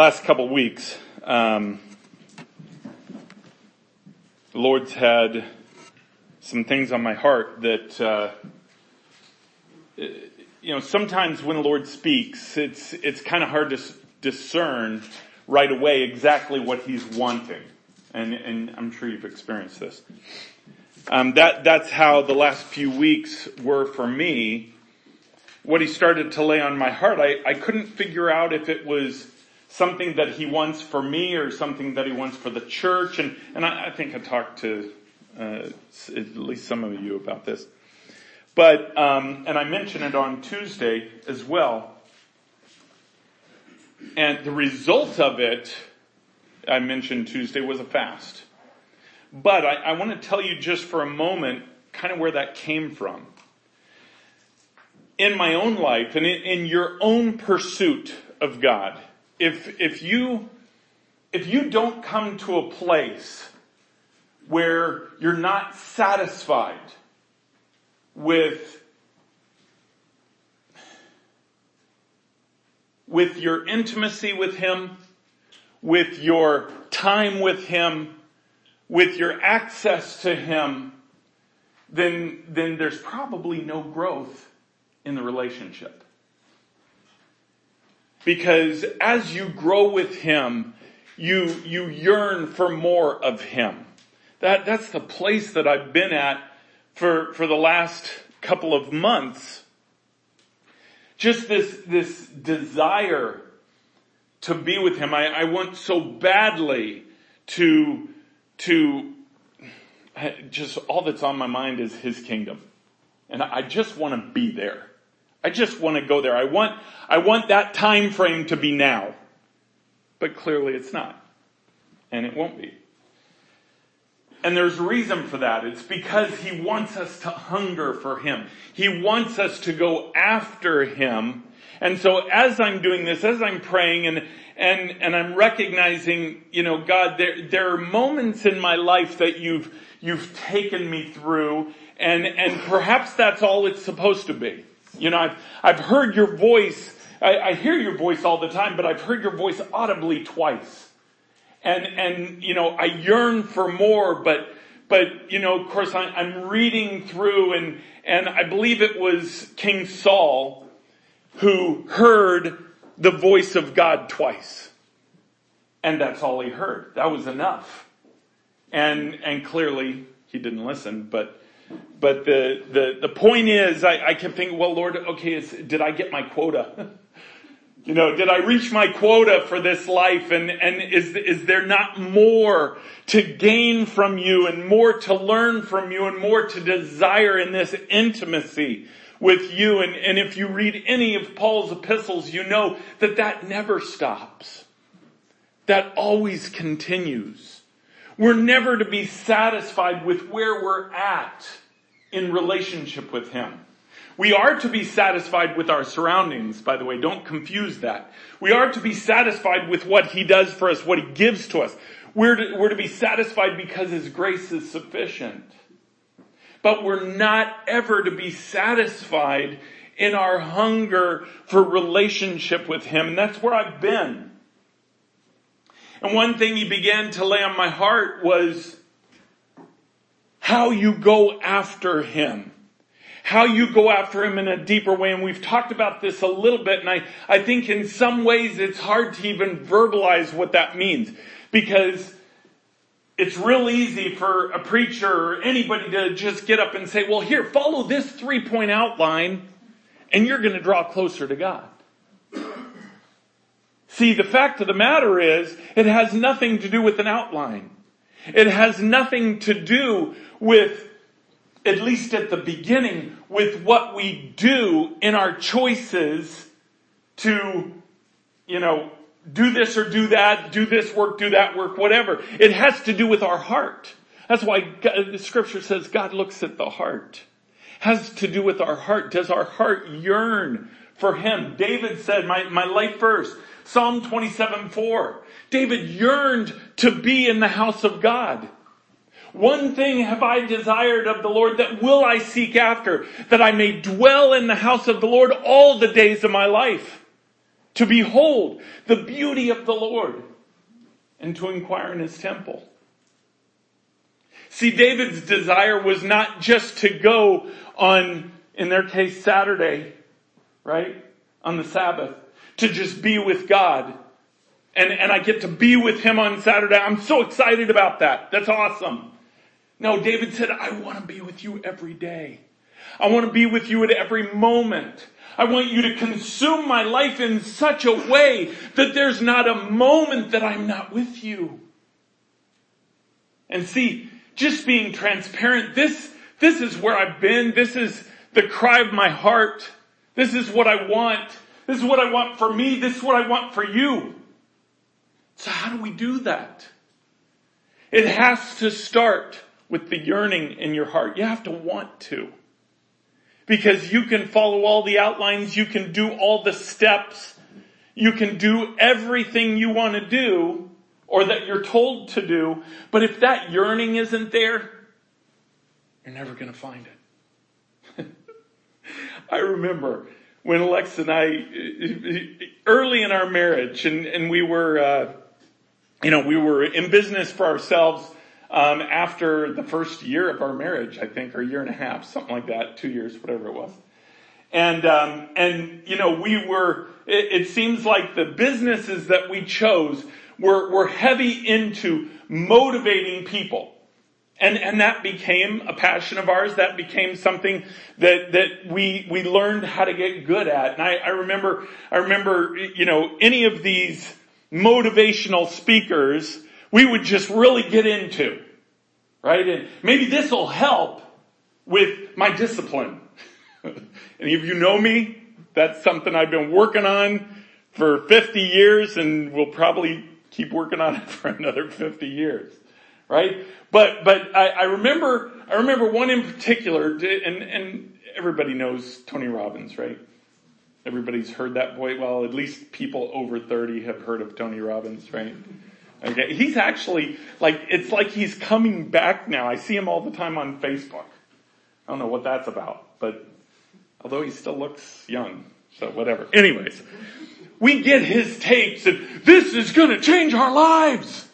last couple weeks, um, the Lord's had some things on my heart that, uh, you know, sometimes when the Lord speaks, it's, it's kind of hard to discern right away exactly what He's wanting. And, and I'm sure you've experienced this. Um, that, that's how the last few weeks were for me. What He started to lay on my heart, I, I couldn't figure out if it was something that he wants for me or something that he wants for the church. And, and I, I think I talked to uh, at least some of you about this. But, um, and I mentioned it on Tuesday as well. And the result of it, I mentioned Tuesday, was a fast. But I, I want to tell you just for a moment kind of where that came from. In my own life and in, in your own pursuit of God, if, if you, if you don't come to a place where you're not satisfied with, with your intimacy with Him, with your time with Him, with your access to Him, then, then there's probably no growth in the relationship. Because as you grow with Him, you, you yearn for more of Him. That, that's the place that I've been at for, for the last couple of months. Just this, this desire to be with Him. I, I want so badly to, to, just all that's on my mind is His kingdom. And I just want to be there. I just want to go there. I want, I want that time frame to be now. But clearly it's not. And it won't be. And there's a reason for that. It's because he wants us to hunger for him. He wants us to go after him. And so as I'm doing this, as I'm praying and, and, and I'm recognizing, you know, God, there, there are moments in my life that you've, you've taken me through and, and perhaps that's all it's supposed to be. You know, I've, I've heard your voice, I, I hear your voice all the time, but I've heard your voice audibly twice. And, and, you know, I yearn for more, but, but, you know, of course I, I'm reading through and, and I believe it was King Saul who heard the voice of God twice. And that's all he heard. That was enough. And, and clearly he didn't listen, but but the, the, the point is, I, I kept thinking, well, Lord, okay, did I get my quota? you know, did I reach my quota for this life? And, and is, is there not more to gain from you and more to learn from you and more to desire in this intimacy with you? And, and if you read any of Paul's epistles, you know that that never stops. That always continues. We're never to be satisfied with where we're at in relationship with Him. We are to be satisfied with our surroundings, by the way. Don't confuse that. We are to be satisfied with what He does for us, what He gives to us. We're to, we're to be satisfied because His grace is sufficient. But we're not ever to be satisfied in our hunger for relationship with Him. And that's where I've been. And one thing He began to lay on my heart was how you go after him. How you go after him in a deeper way. And we've talked about this a little bit. And I, I think in some ways it's hard to even verbalize what that means because it's real easy for a preacher or anybody to just get up and say, well, here, follow this three point outline and you're going to draw closer to God. See, the fact of the matter is, it has nothing to do with an outline. It has nothing to do with, at least at the beginning, with what we do in our choices to, you know, do this or do that, do this work, do that work, whatever. It has to do with our heart. That's why God, the scripture says God looks at the heart. Has to do with our heart. Does our heart yearn for Him? David said, my, my life verse, Psalm 27, 4. David yearned to be in the house of God. One thing have I desired of the Lord that will I seek after, that I may dwell in the house of the Lord all the days of my life. to behold the beauty of the Lord and to inquire in his temple. See, David's desire was not just to go on, in their case, Saturday, right? On the Sabbath, to just be with God. And, and I get to be with him on Saturday. I'm so excited about that. That's awesome. No, David said, I want to be with you every day. I want to be with you at every moment. I want you to consume my life in such a way that there's not a moment that I'm not with you. And see, just being transparent, this, this is where I've been. This is the cry of my heart. This is what I want. This is what I want for me. This is what I want for you. So how do we do that? It has to start with the yearning in your heart. You have to want to because you can follow all the outlines, you can do all the steps, you can do everything you want to do or that you're told to do, but if that yearning isn't there, you're never to find it. I remember when Alex and I, early in our marriage, and, and we were, uh, you know, we were in business for ourselves um, after the first year of our marriage, I think, or year and a half, something like that, two years, whatever it was. And, um, and, you know, we were, it, it, seems like the businesses that we chose were, were heavy into motivating people. And, and that became a passion of ours. That became something that, that we, we learned how to get good at. And I, I remember, I remember, you know, any of these motivational speakers, we would just really get into. Right? And maybe this will help with my discipline. Any of you know me? That's something I've been working on for 50 years and will probably keep working on it for another 50 years. Right? But, but I, I remember, I remember one in particular, and, and everybody knows Tony Robbins, right? Everybody's heard that boy. Well, at least people over 30 have heard of Tony Robbins, right? Okay, he's actually like it's like he's coming back now. I see him all the time on Facebook. I don't know what that's about, but although he still looks young, so whatever. Anyways, we get his tapes and this is going to change our lives.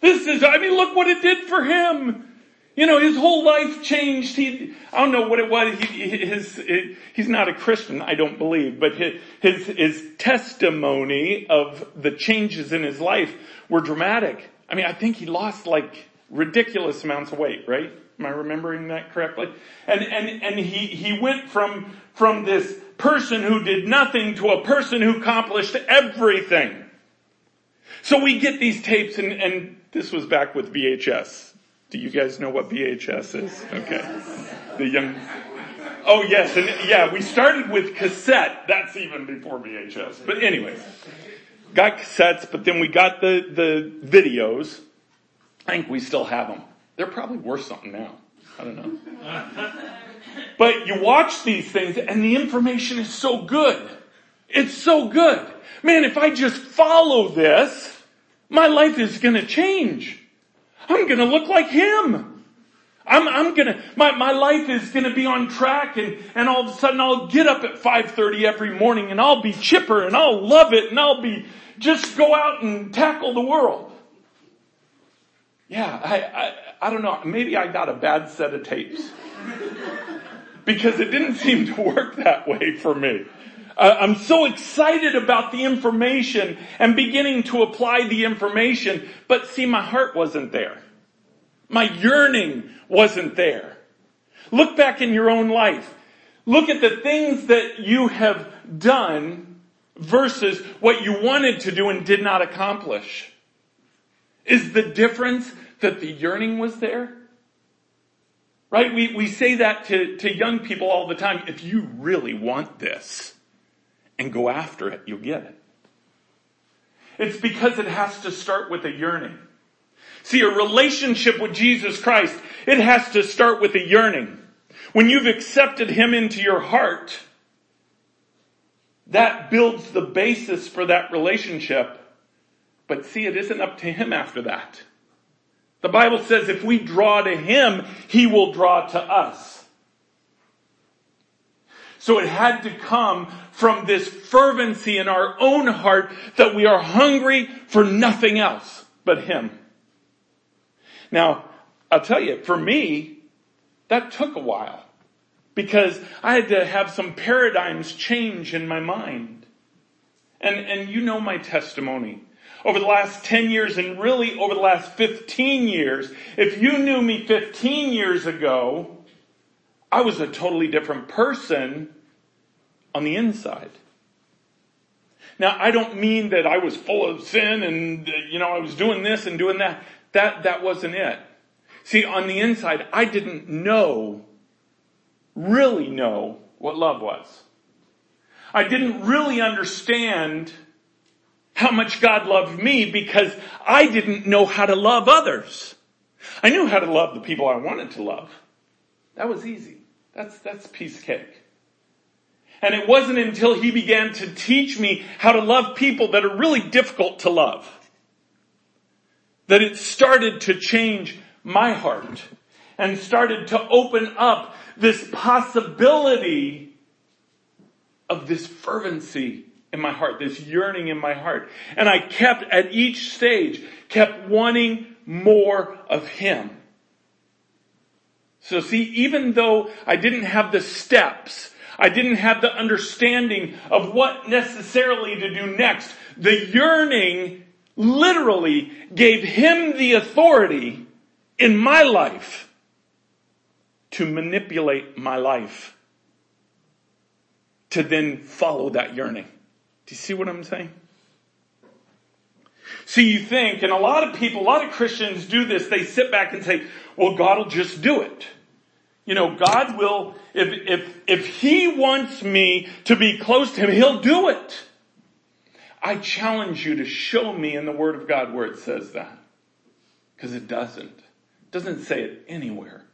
This is, I mean, look what it did for him. You know, his whole life changed. He, I don't know what it was. He, his, it, he's not a Christian, I don't believe, but his, his, his testimony of the changes in his life were dramatic. I mean, I think he lost like ridiculous amounts of weight, right? Am I remembering that correctly? And, and, and he, he went from, from this person who did nothing to a person who accomplished everything. So we get these tapes and, and this was back with VHS do you guys know what VHS is? Okay. The young, oh yes, and yeah, we started with cassette. That's even before VHS. But anyways, got cassettes, but then we got the, the videos. I think we still have them. They're probably worth something now. I don't know. But you watch these things and the information is so good. It's so good. Man, if I just follow this, my life is gonna change. I'm gonna look like him. I'm, I'm gonna, my, my life is gonna be on track and, and all of a sudden I'll get up at 5.30 every morning and I'll be chipper and I'll love it and I'll be, just go out and tackle the world. Yeah, I, I, I don't know, maybe I got a bad set of tapes. because it didn't seem to work that way for me. Uh, I'm so excited about the information and beginning to apply the information, but see, my heart wasn't there. My yearning wasn't there. Look back in your own life. Look at the things that you have done versus what you wanted to do and did not accomplish. Is the difference that the yearning was there? Right? We, we say that to, to young people all the time. If you really want this and go after it, you'll get it. It's because it has to start with a yearning. See, a relationship with Jesus Christ, it has to start with a yearning. When you've accepted Him into your heart, that builds the basis for that relationship. But see, it isn't up to Him after that. The Bible says if we draw to Him, He will draw to us. So it had to come from this fervency in our own heart that we are hungry for nothing else but Him. Now, I'll tell you, for me, that took a while because I had to have some paradigms change in my mind. And, and you know my testimony. Over the last 10 years and really over the last 15 years, if you knew me 15 years ago, I was a totally different person on the inside. Now, I don't mean that I was full of sin and, you know, I was doing this and doing that. That, that wasn't it. See, on the inside, I didn't know, really know what love was. I didn't really understand how much God loved me because I didn't know how to love others. I knew how to love the people I wanted to love. That was easy. That's, that's piece cake. And it wasn't until he began to teach me how to love people that are really difficult to love that it started to change my heart and started to open up this possibility of this fervency in my heart, this yearning in my heart. And I kept at each stage, kept wanting more of Him. So see, even though I didn't have the steps, I didn't have the understanding of what necessarily to do next, the yearning literally gave him the authority in my life to manipulate my life to then follow that yearning. Do you see what I'm saying? See, you think, and a lot of people, a lot of Christians do this, they sit back and say, well, God will just do it. You know, God will, if, if, if He wants me to be close to Him, He'll do it. I challenge you to show me in the Word of God where it says that. Because it doesn't. It doesn't say it anywhere.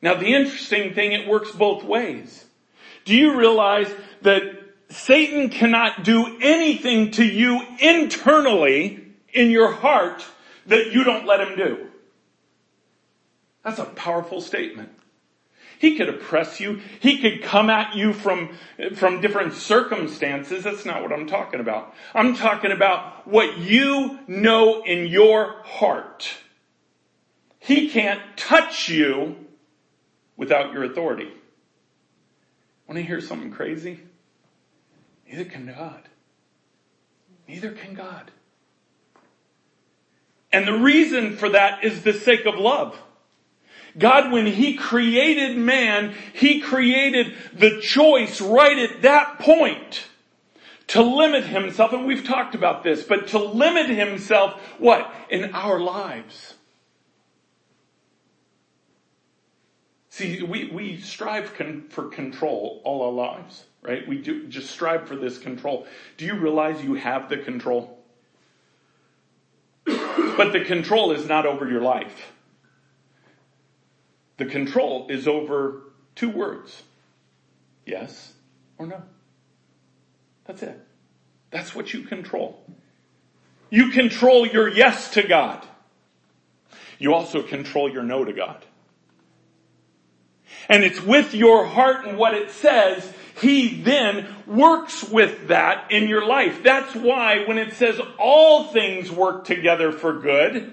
Now the interesting thing, it works both ways. Do you realize that Satan cannot do anything to you internally in your heart that you don't let him do? That's a powerful statement. He could oppress you. He could come at you from, from different circumstances. That's not what I'm talking about. I'm talking about what you know in your heart. He can't touch you without your authority. Want to hear something crazy? Neither can God. Neither can God. And the reason for that is the sake of love. God, when He created man, He created the choice right at that point to limit Himself, and we've talked about this, but to limit Himself, what? In our lives. See, we, we strive con- for control all our lives, right? We do just strive for this control. Do you realize you have the control? but the control is not over your life. The control is over two words. Yes or no. That's it. That's what you control. You control your yes to God. You also control your no to God. And it's with your heart and what it says, He then works with that in your life. That's why when it says all things work together for good,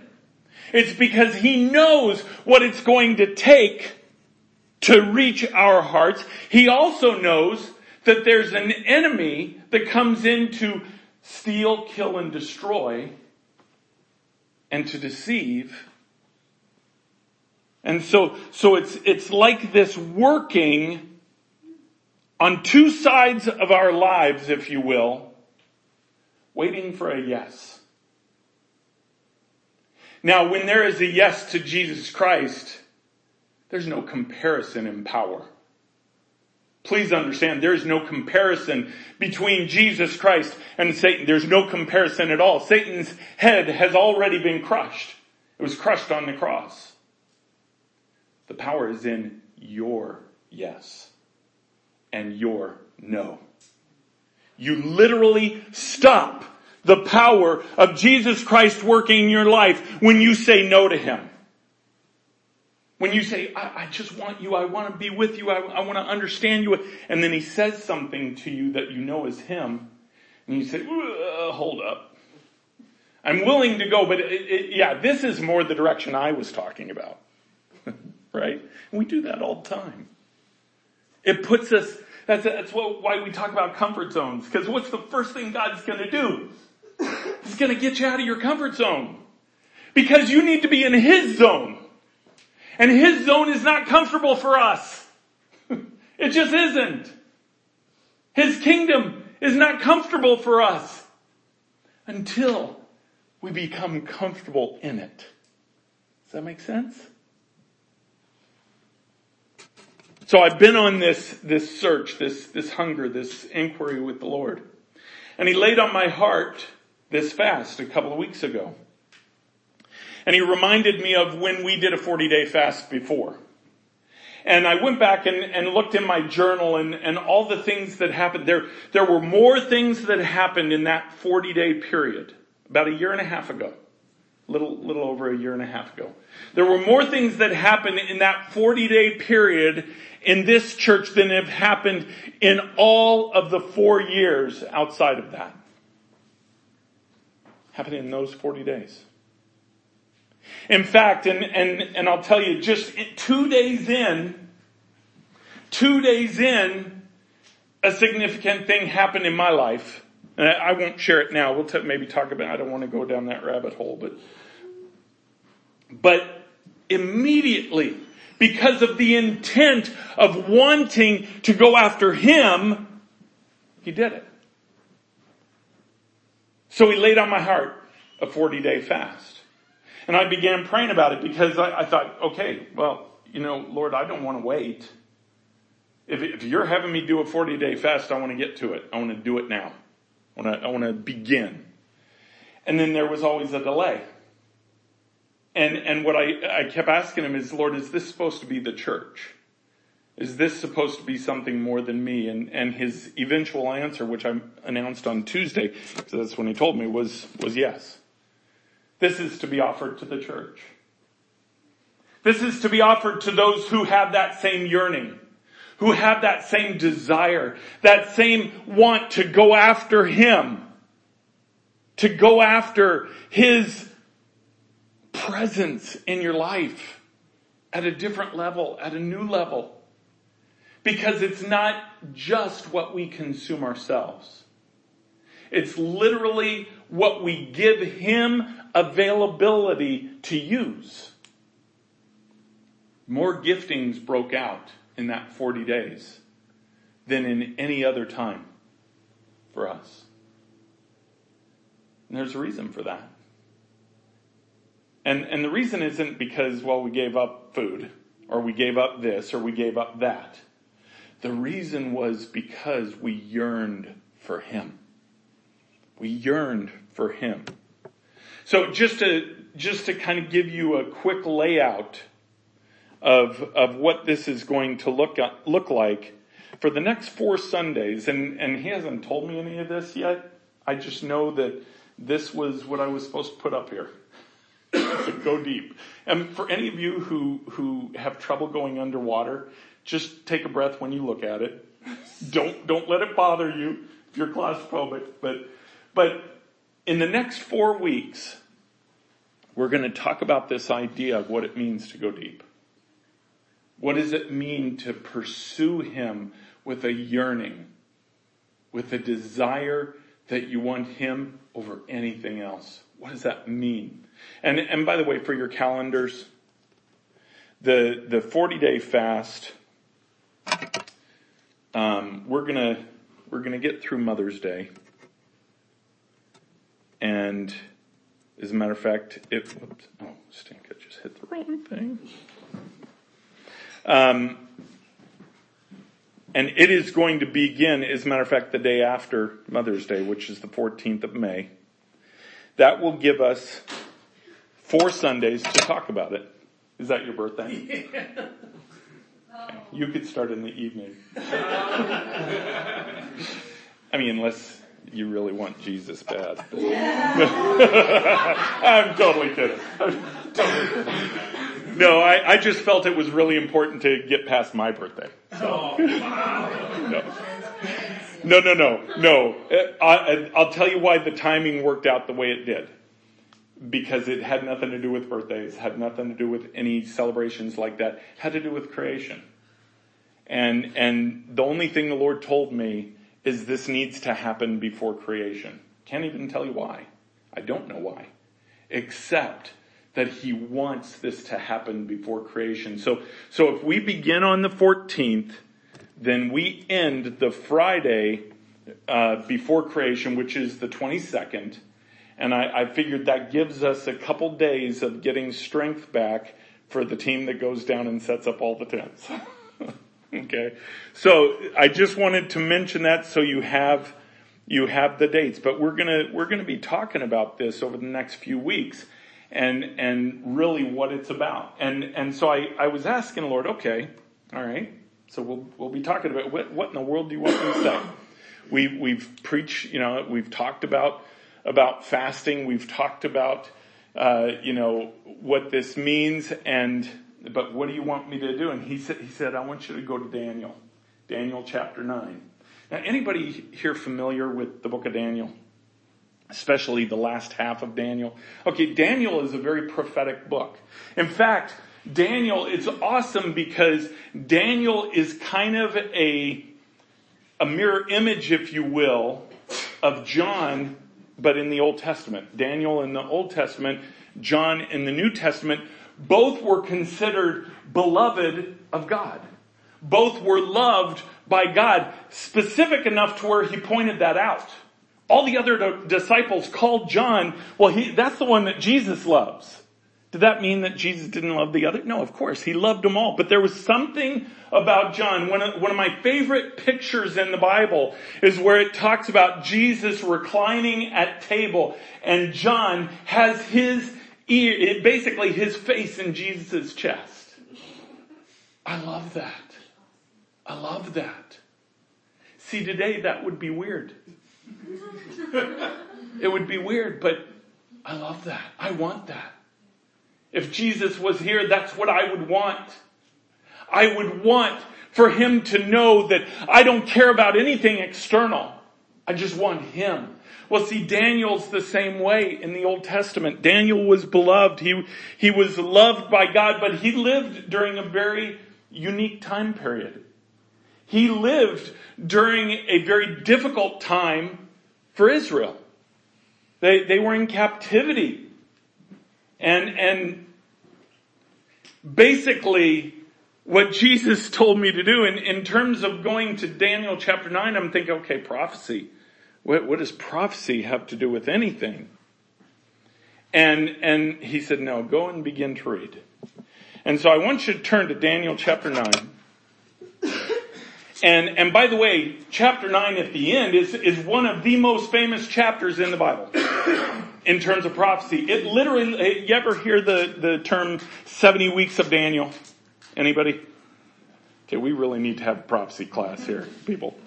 it's because He knows what it's going to take to reach our hearts. He also knows that there's an enemy that comes in to steal, kill, and destroy and to deceive. And so, so it's, it's like this working on two sides of our lives, if you will, waiting for a yes. Now, when there is a yes to Jesus Christ, there's no comparison in power. Please understand, there is no comparison between Jesus Christ and Satan. There's no comparison at all. Satan's head has already been crushed. It was crushed on the cross. The power is in your yes and your no. You literally stop the power of Jesus Christ working in your life when you say no to Him. When you say, I, I just want you, I want to be with you, I, I want to understand you, and then he says something to you that you know is him, and you say, hold up. I'm willing to go, but it, it, yeah, this is more the direction I was talking about. right? And we do that all the time. It puts us, that's, that's what, why we talk about comfort zones, because what's the first thing God's gonna do? He's gonna get you out of your comfort zone. Because you need to be in His zone. And his zone is not comfortable for us. it just isn't. His kingdom is not comfortable for us until we become comfortable in it. Does that make sense? So I've been on this, this search, this, this hunger, this inquiry with the Lord. And he laid on my heart this fast a couple of weeks ago. And he reminded me of when we did a 40 day fast before. And I went back and, and looked in my journal and, and all the things that happened. There, there were more things that happened in that 40 day period, about a year and a half ago. Little, little over a year and a half ago. There were more things that happened in that 40 day period in this church than have happened in all of the four years outside of that. Happened in those 40 days. In fact, and, and, and I'll tell you, just two days in, two days in, a significant thing happened in my life. And I won't share it now. We'll t- maybe talk about it. I don't want to go down that rabbit hole, but, but immediately, because of the intent of wanting to go after him, he did it. So he laid on my heart a 40 day fast. And I began praying about it because I, I thought, okay, well, you know, Lord, I don't want to wait. If, if you're having me do a 40 day fast, I want to get to it. I want to do it now. I want to, I want to begin. And then there was always a delay. And, and what I, I kept asking him is, Lord, is this supposed to be the church? Is this supposed to be something more than me? And, and his eventual answer, which I announced on Tuesday, so that's when he told me, was, was yes. This is to be offered to the church. This is to be offered to those who have that same yearning, who have that same desire, that same want to go after Him, to go after His presence in your life at a different level, at a new level. Because it's not just what we consume ourselves. It's literally what we give Him availability to use. More giftings broke out in that 40 days than in any other time for us. And there's a reason for that. And, and the reason isn't because, well, we gave up food, or we gave up this, or we gave up that. The reason was because we yearned for Him. We yearned for Him. So just to, just to kind of give you a quick layout of, of what this is going to look, look like for the next four Sundays, and, and he hasn't told me any of this yet. I just know that this was what I was supposed to put up here. go deep. And for any of you who, who have trouble going underwater, just take a breath when you look at it. Don't, don't let it bother you if you're claustrophobic, but, but in the next four weeks, we're going to talk about this idea of what it means to go deep. What does it mean to pursue Him with a yearning, with a desire that you want Him over anything else? What does that mean? And, and by the way, for your calendars, the, the 40 day fast, um, we're gonna, we're gonna get through Mother's Day. And as a matter of fact, it. whoops, oh, stink, I just hit the wrong thing. Um, and it is going to begin, as a matter of fact, the day after Mother's Day, which is the 14th of May. That will give us four Sundays to talk about it. Is that your birthday? Yeah. You could start in the evening. I mean, unless you really want Jesus bad. I'm totally kidding. I'm totally kidding. no, I, I just felt it was really important to get past my birthday. Oh, so. no. no, no, no, no. Uh, I, I'll tell you why the timing worked out the way it did. Because it had nothing to do with birthdays, had nothing to do with any celebrations like that. Had to do with creation. And, and the only thing the Lord told me is this needs to happen before creation. Can't even tell you why. I don't know why. Except that he wants this to happen before creation. So, so if we begin on the 14th, then we end the Friday uh, before creation, which is the 22nd. And I, I figured that gives us a couple days of getting strength back for the team that goes down and sets up all the tents. okay. So I just wanted to mention that so you have, you have the dates, but we're gonna, we're gonna be talking about this over the next few weeks and, and really what it's about. And, and so I, I was asking Lord, okay, all right. So we'll, we'll be talking about what, what in the world do you want me to say? We, we've preached, you know, we've talked about, about fasting. We've talked about, uh, you know, what this means and, but what do you want me to do? And he said, he said, I want you to go to Daniel, Daniel chapter nine. Now, anybody here familiar with the book of Daniel? Especially the last half of Daniel. Okay, Daniel is a very prophetic book. In fact, Daniel, it's awesome because Daniel is kind of a, a mirror image, if you will, of John, but in the Old Testament. Daniel in the Old Testament, John in the New Testament, both were considered beloved of God. Both were loved by God, specific enough to where he pointed that out. All the other disciples called John, well, he, that's the one that Jesus loves. Did that mean that Jesus didn't love the other? No, of course. He loved them all. But there was something about John. One of, one of my favorite pictures in the Bible is where it talks about Jesus reclining at table and John has his ear, basically his face in Jesus' chest. I love that. I love that. See, today that would be weird. it would be weird, but I love that. I want that. If Jesus was here, that's what I would want. I would want for him to know that I don't care about anything external. I just want him. Well, see, Daniel's the same way in the Old Testament. Daniel was beloved. He, he was loved by God, but he lived during a very unique time period. He lived during a very difficult time for Israel. They, they were in captivity. And, and basically what Jesus told me to do in, in terms of going to Daniel chapter 9, I'm thinking, okay, prophecy. What, what does prophecy have to do with anything? And, and he said, no, go and begin to read. And so I want you to turn to Daniel chapter 9. And, and by the way, chapter 9 at the end is, is one of the most famous chapters in the Bible in terms of prophecy. It literally, you ever hear the, the term 70 weeks of Daniel? Anybody? Okay, we really need to have a prophecy class here, people.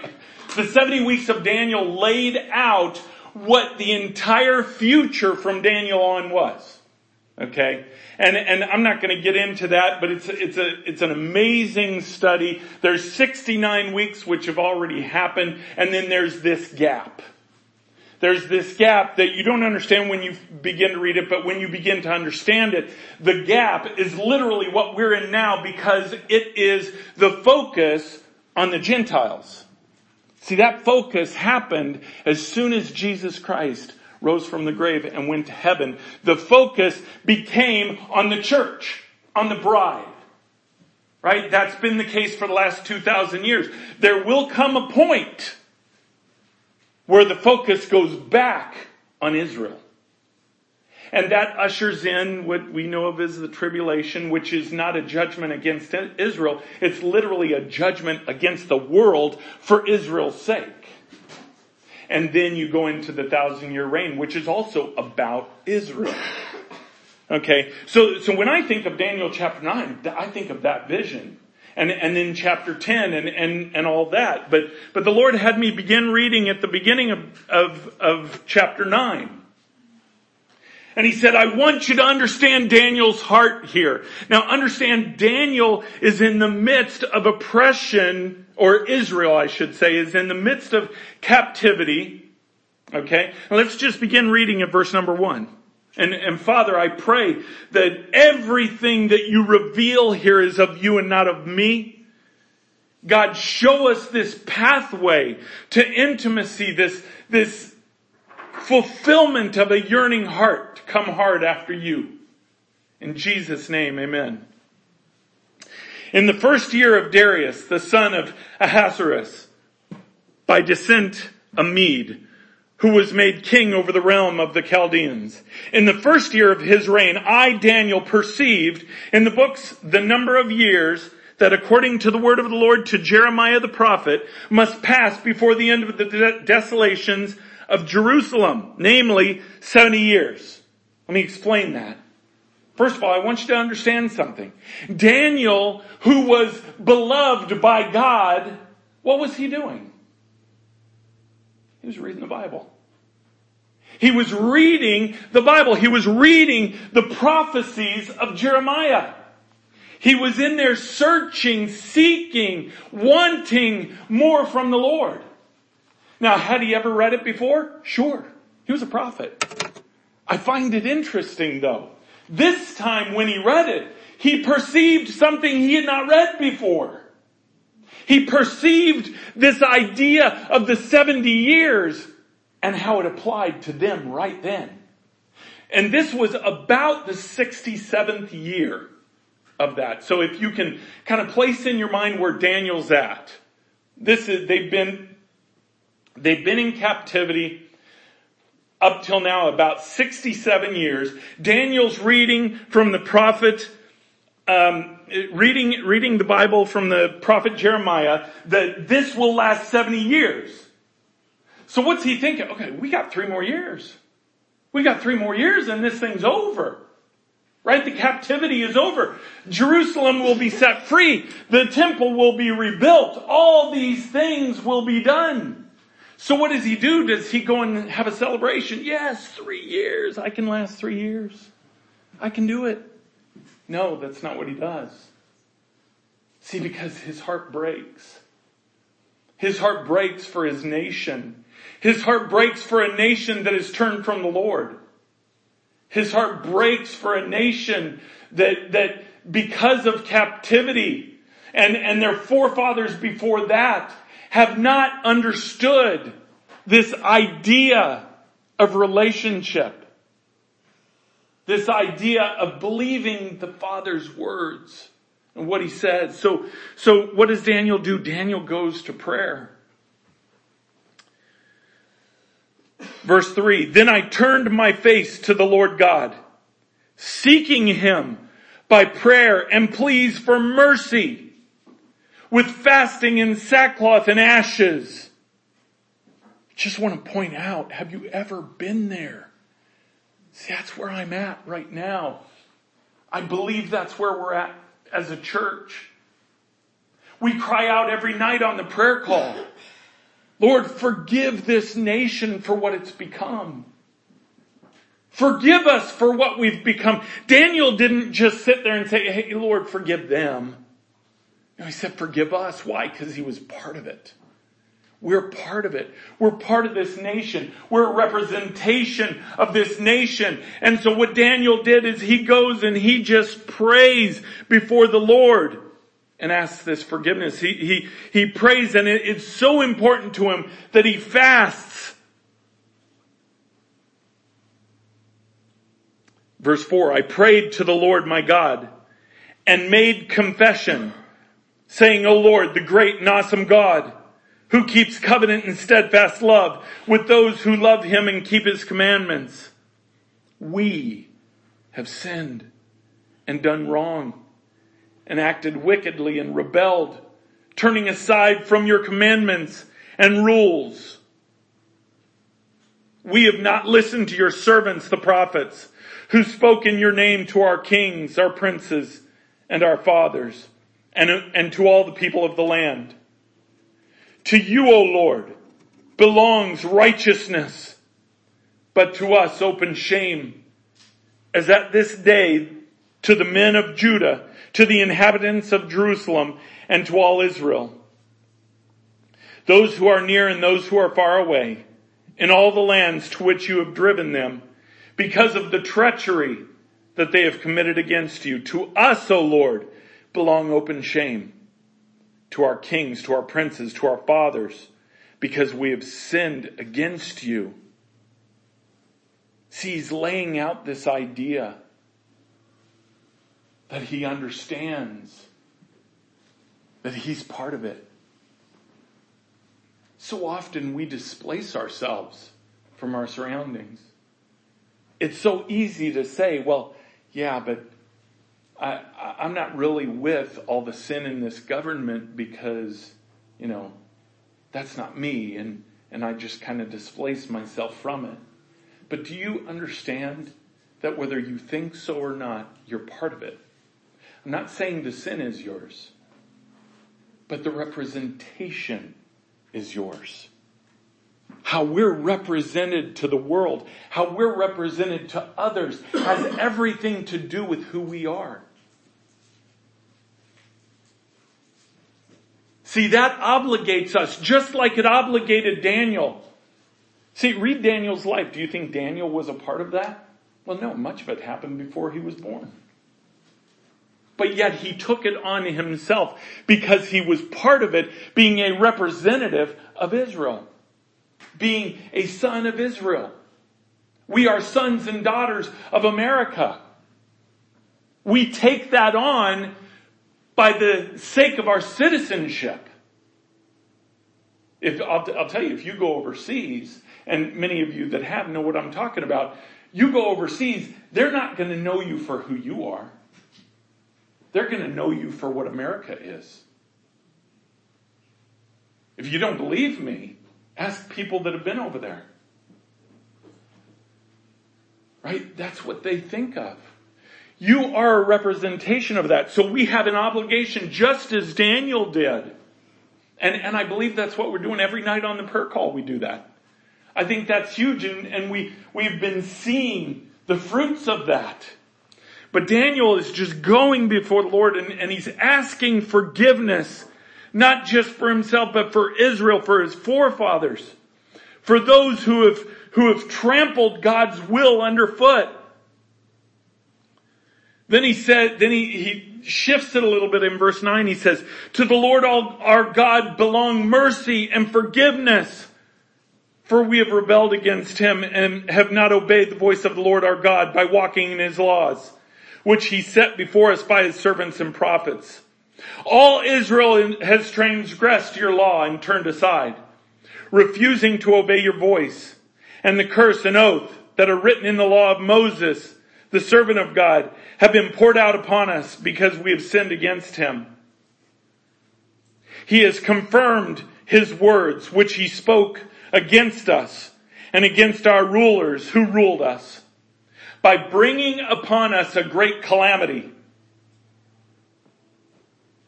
the 70 weeks of Daniel laid out what the entire future from Daniel on was. Okay? And, and I'm not going to get into that, but it's, it's a, it's an amazing study. There's 69 weeks which have already happened, and then there's this gap. There's this gap that you don't understand when you begin to read it, but when you begin to understand it, the gap is literally what we're in now because it is the focus on the Gentiles. See, that focus happened as soon as Jesus Christ rose from the grave and went to heaven. The focus became on the church, on the bride. Right? That's been the case for the last 2,000 years. There will come a point where the focus goes back on Israel. And that ushers in what we know of as the tribulation, which is not a judgment against Israel. It's literally a judgment against the world for Israel's sake. And then you go into the thousand year reign, which is also about Israel. Okay. So, so when I think of Daniel chapter 9, I think of that vision and, and then chapter 10 and, and, and all that. But, but the Lord had me begin reading at the beginning of, of, of chapter 9. And he said, I want you to understand Daniel's heart here. Now understand Daniel is in the midst of oppression, or Israel I should say, is in the midst of captivity. Okay? Now let's just begin reading at verse number one. And, and Father, I pray that everything that you reveal here is of you and not of me. God, show us this pathway to intimacy, this, this fulfillment of a yearning heart to come hard after you. In Jesus' name, amen. In the first year of Darius, the son of Ahasuerus, by descent a Mede, who was made king over the realm of the Chaldeans. In the first year of his reign, I, Daniel, perceived in the books the number of years that according to the word of the Lord to Jeremiah the prophet must pass before the end of the de- desolations of Jerusalem, namely 70 years. Let me explain that. First of all, I want you to understand something. Daniel, who was beloved by God, what was he doing? He was reading the Bible. He was reading the Bible. He was reading the prophecies of Jeremiah. He was in there searching, seeking, wanting more from the Lord. Now, had he ever read it before? Sure. He was a prophet. I find it interesting though. This time when he read it, he perceived something he had not read before. He perceived this idea of the 70 years and how it applied to them right then. And this was about the 67th year of that. So if you can kind of place in your mind where Daniel's at, this is, they've been, they've been in captivity up till now about 67 years. Daniel's reading from the prophet, um, reading, reading the Bible from the prophet Jeremiah that this will last 70 years. So what's he thinking? Okay, we got three more years. We got three more years and this thing's over. Right? The captivity is over. Jerusalem will be set free. The temple will be rebuilt. All these things will be done. So what does he do? Does he go and have a celebration? Yes, three years. I can last three years. I can do it. No, that's not what he does. See, because his heart breaks. His heart breaks for his nation. His heart breaks for a nation that has turned from the Lord. His heart breaks for a nation that, that because of captivity and, and their forefathers before that have not understood this idea of relationship. This idea of believing the Father's words and what he says. So, so what does Daniel do? Daniel goes to prayer. Verse three, then I turned my face to the Lord God, seeking him by prayer and pleas for mercy with fasting and sackcloth and ashes. Just want to point out, have you ever been there? See, that's where I'm at right now. I believe that's where we're at as a church. We cry out every night on the prayer call. Lord, forgive this nation for what it's become. Forgive us for what we've become. Daniel didn't just sit there and say, hey, Lord, forgive them. No, he said, forgive us. Why? Because he was part of it. We're part of it. We're part of this nation. We're a representation of this nation. And so what Daniel did is he goes and he just prays before the Lord and asks this forgiveness. He, he, he prays and it, it's so important to him that he fasts. Verse four, I prayed to the Lord my God and made confession saying, O Lord, the great and awesome God, who keeps covenant and steadfast love with those who love him and keep his commandments. We have sinned and done wrong and acted wickedly and rebelled, turning aside from your commandments and rules. We have not listened to your servants, the prophets, who spoke in your name to our kings, our princes, and our fathers and, and to all the people of the land. To you, O Lord, belongs righteousness, but to us open shame as at this day to the men of Judah, to the inhabitants of Jerusalem, and to all Israel. Those who are near and those who are far away, in all the lands to which you have driven them, because of the treachery that they have committed against you. To us, O Lord, belong open shame. To our kings, to our princes, to our fathers, because we have sinned against you. See, he's laying out this idea that he understands that he's part of it. So often we displace ourselves from our surroundings. It's so easy to say, well, yeah, but I, I'm not really with all the sin in this government because, you know, that's not me and, and I just kind of displace myself from it. But do you understand that whether you think so or not, you're part of it? I'm not saying the sin is yours, but the representation is yours. How we're represented to the world, how we're represented to others has everything to do with who we are. See, that obligates us just like it obligated Daniel. See, read Daniel's life. Do you think Daniel was a part of that? Well, no, much of it happened before he was born. But yet he took it on himself because he was part of it, being a representative of Israel. Being a son of Israel. We are sons and daughters of America. We take that on by the sake of our citizenship. If I'll, I'll tell you, if you go overseas and many of you that have know what I'm talking about. You go overseas, they're not going to know you for who you are. They're going to know you for what America is. If you don't believe me, ask people that have been over there. Right? That's what they think of. You are a representation of that. So we have an obligation just as Daniel did. And, and I believe that's what we're doing every night on the prayer call. We do that. I think that's huge and, and we, we've been seeing the fruits of that. But Daniel is just going before the Lord and, and he's asking forgiveness, not just for himself, but for Israel, for his forefathers, for those who have, who have trampled God's will underfoot. Then he said, then he, he shifts it a little bit in verse 9. He says, to the Lord our God belong mercy and forgiveness for we have rebelled against him and have not obeyed the voice of the Lord our God by walking in his laws, which he set before us by his servants and prophets. All Israel has transgressed your law and turned aside, refusing to obey your voice and the curse and oath that are written in the law of Moses, the servant of God, have been poured out upon us because we have sinned against him. He has confirmed his words, which he spoke against us and against our rulers who ruled us by bringing upon us a great calamity.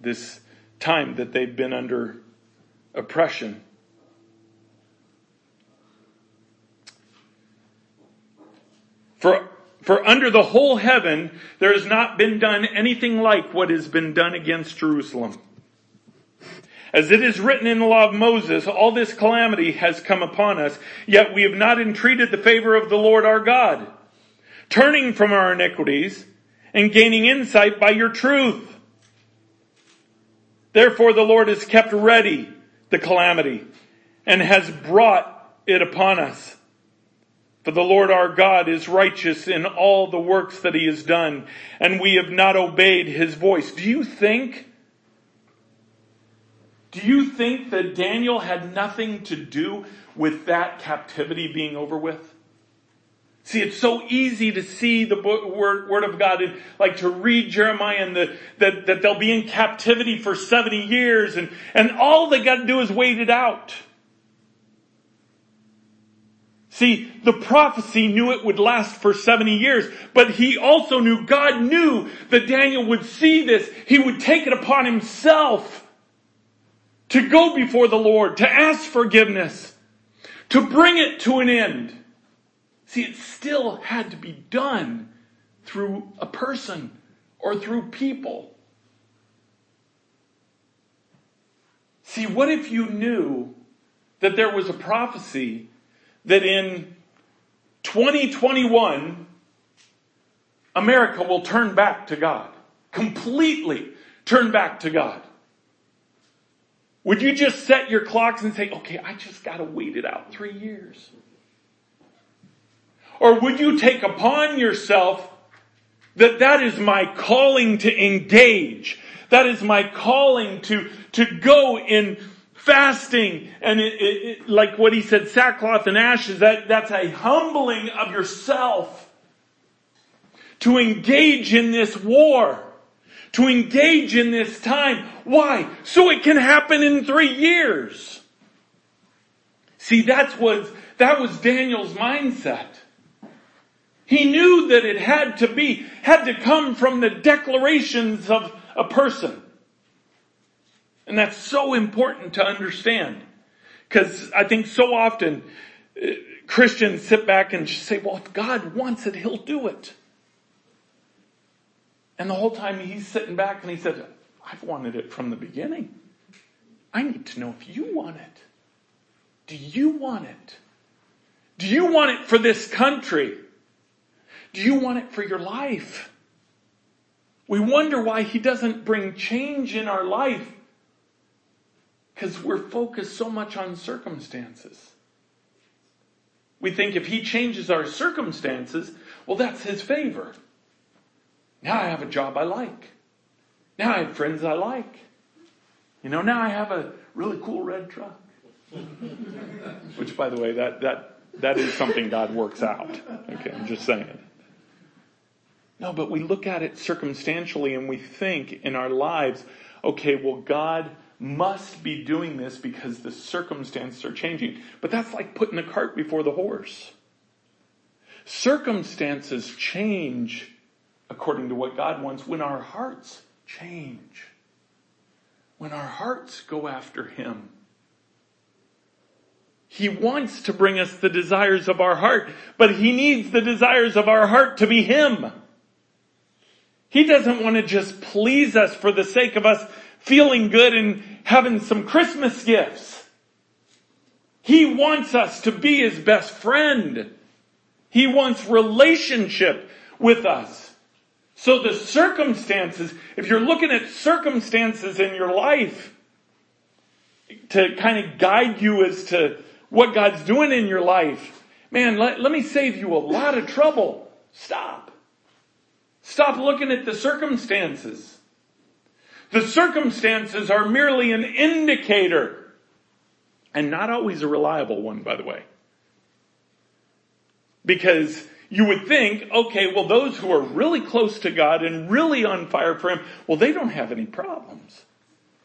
This time that they've been under oppression. For, for under the whole heaven, there has not been done anything like what has been done against Jerusalem. As it is written in the law of Moses, all this calamity has come upon us, yet we have not entreated the favor of the Lord our God, turning from our iniquities and gaining insight by your truth. Therefore the Lord has kept ready the calamity and has brought it upon us. For the Lord our God is righteous in all the works that he has done, and we have not obeyed his voice. Do you think do you think that Daniel had nothing to do with that captivity being over with? See, it's so easy to see the word, word of God and like to read Jeremiah and the, that, that they'll be in captivity for 70 years and, and all they got to do is wait it out. See, the prophecy knew it would last for 70 years, but he also knew, God knew that Daniel would see this. He would take it upon himself to go before the Lord, to ask forgiveness, to bring it to an end. See, it still had to be done through a person or through people. See, what if you knew that there was a prophecy that in 2021, America will turn back to God. Completely turn back to God. Would you just set your clocks and say, okay, I just gotta wait it out three years? Or would you take upon yourself that that is my calling to engage? That is my calling to, to go in fasting and it, it, it, like what he said, sackcloth and ashes, that, that's a humbling of yourself to engage in this war, to engage in this time. Why? So it can happen in three years. See, that's what, that was Daniel's mindset. He knew that it had to be, had to come from the declarations of a person. And that's so important to understand. Cause I think so often uh, Christians sit back and say, well, if God wants it, He'll do it. And the whole time he's sitting back and he said, I've wanted it from the beginning. I need to know if you want it. Do you want it? Do you want it for this country? Do you want it for your life? We wonder why he doesn't bring change in our life because we're focused so much on circumstances. We think if he changes our circumstances, well, that's his favor. Now I have a job I like. Now I have friends I like. You know, now I have a really cool red truck. Which by the way, that, that, that is something God works out. Okay, I'm just saying. No, but we look at it circumstantially and we think in our lives, okay, well God must be doing this because the circumstances are changing. But that's like putting the cart before the horse. Circumstances change according to what God wants when our hearts change. When our hearts go after Him. He wants to bring us the desires of our heart, but He needs the desires of our heart to be Him. He doesn't want to just please us for the sake of us feeling good and having some Christmas gifts. He wants us to be His best friend. He wants relationship with us. So the circumstances, if you're looking at circumstances in your life to kind of guide you as to what God's doing in your life, man, let, let me save you a lot of trouble. Stop. Stop looking at the circumstances. The circumstances are merely an indicator and not always a reliable one, by the way. Because you would think, okay, well those who are really close to God and really on fire for Him, well they don't have any problems.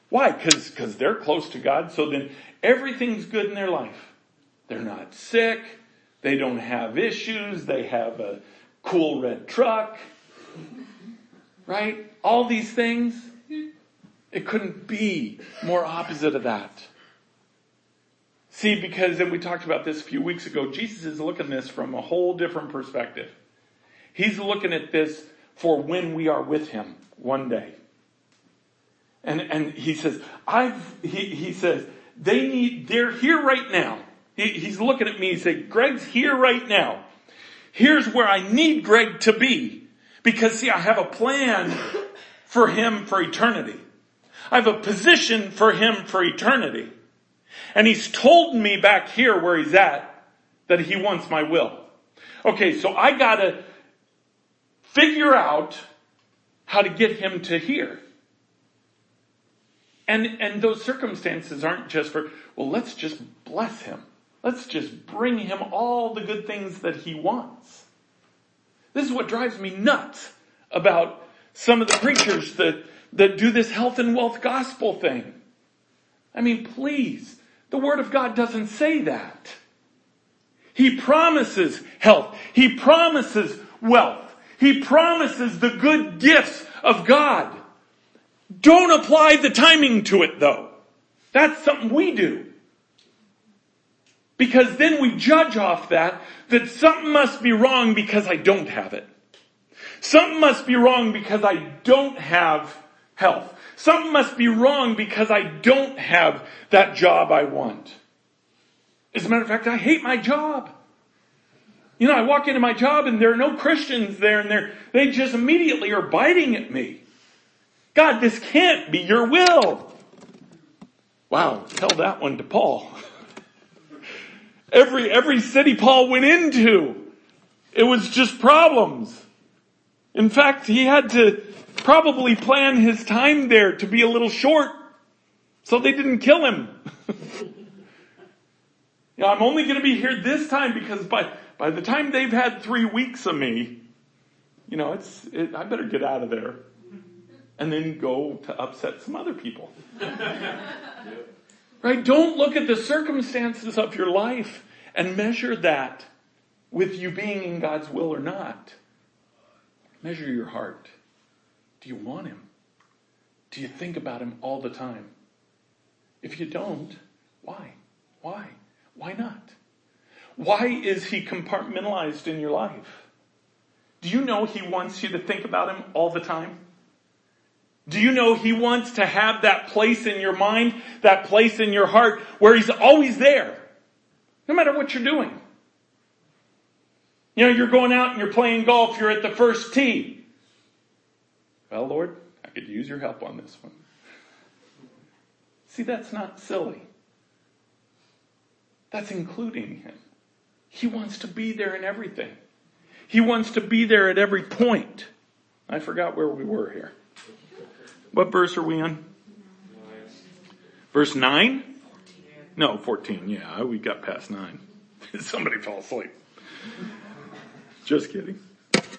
Why? Cause, cause they're close to God, so then everything's good in their life. They're not sick, they don't have issues, they have a cool red truck, right? All these things. It couldn't be more opposite of that. See, because then we talked about this a few weeks ago, Jesus is looking at this from a whole different perspective. He's looking at this for when we are with Him one day. And, and he says, I've, he, he says, they need, they're here right now. He, he's looking at me, he said, Greg's here right now. Here's where I need Greg to be. Because see, I have a plan for him for eternity. I have a position for him for eternity. And he's told me back here where he's at that he wants my will. Okay, so I gotta figure out how to get him to here. And, and those circumstances aren't just for, well, let's just bless him. Let's just bring him all the good things that he wants. This is what drives me nuts about some of the preachers that, that do this health and wealth gospel thing. I mean, please, the Word of God doesn't say that. He promises health. He promises wealth. He promises the good gifts of God. Don't apply the timing to it though. That's something we do. Because then we judge off that, that something must be wrong because I don't have it. Something must be wrong because I don't have health. Something must be wrong because I don't have that job I want. As a matter of fact, I hate my job. You know, I walk into my job and there are no Christians there and they're, they just immediately are biting at me. God, this can't be your will. Wow, tell that one to Paul. every, every city Paul went into, it was just problems. In fact, he had to probably plan his time there to be a little short so they didn't kill him. I'm only going to be here this time because by, by the time they've had three weeks of me, you know, it's, it, I better get out of there and then go to upset some other people. right? Don't look at the circumstances of your life and measure that with you being in God's will or not. Measure your heart. Do you want Him? Do you think about Him all the time? If you don't, why? Why? Why not? Why is He compartmentalized in your life? Do you know He wants you to think about Him all the time? Do you know He wants to have that place in your mind, that place in your heart where He's always there, no matter what you're doing? You know, you're going out and you're playing golf, you're at the first tee. Well, Lord, I could use your help on this one. See, that's not silly. That's including Him. He wants to be there in everything. He wants to be there at every point. I forgot where we were here. What verse are we on? Verse 9? No, 14. Yeah, we got past 9. Somebody fell asleep. Just kidding.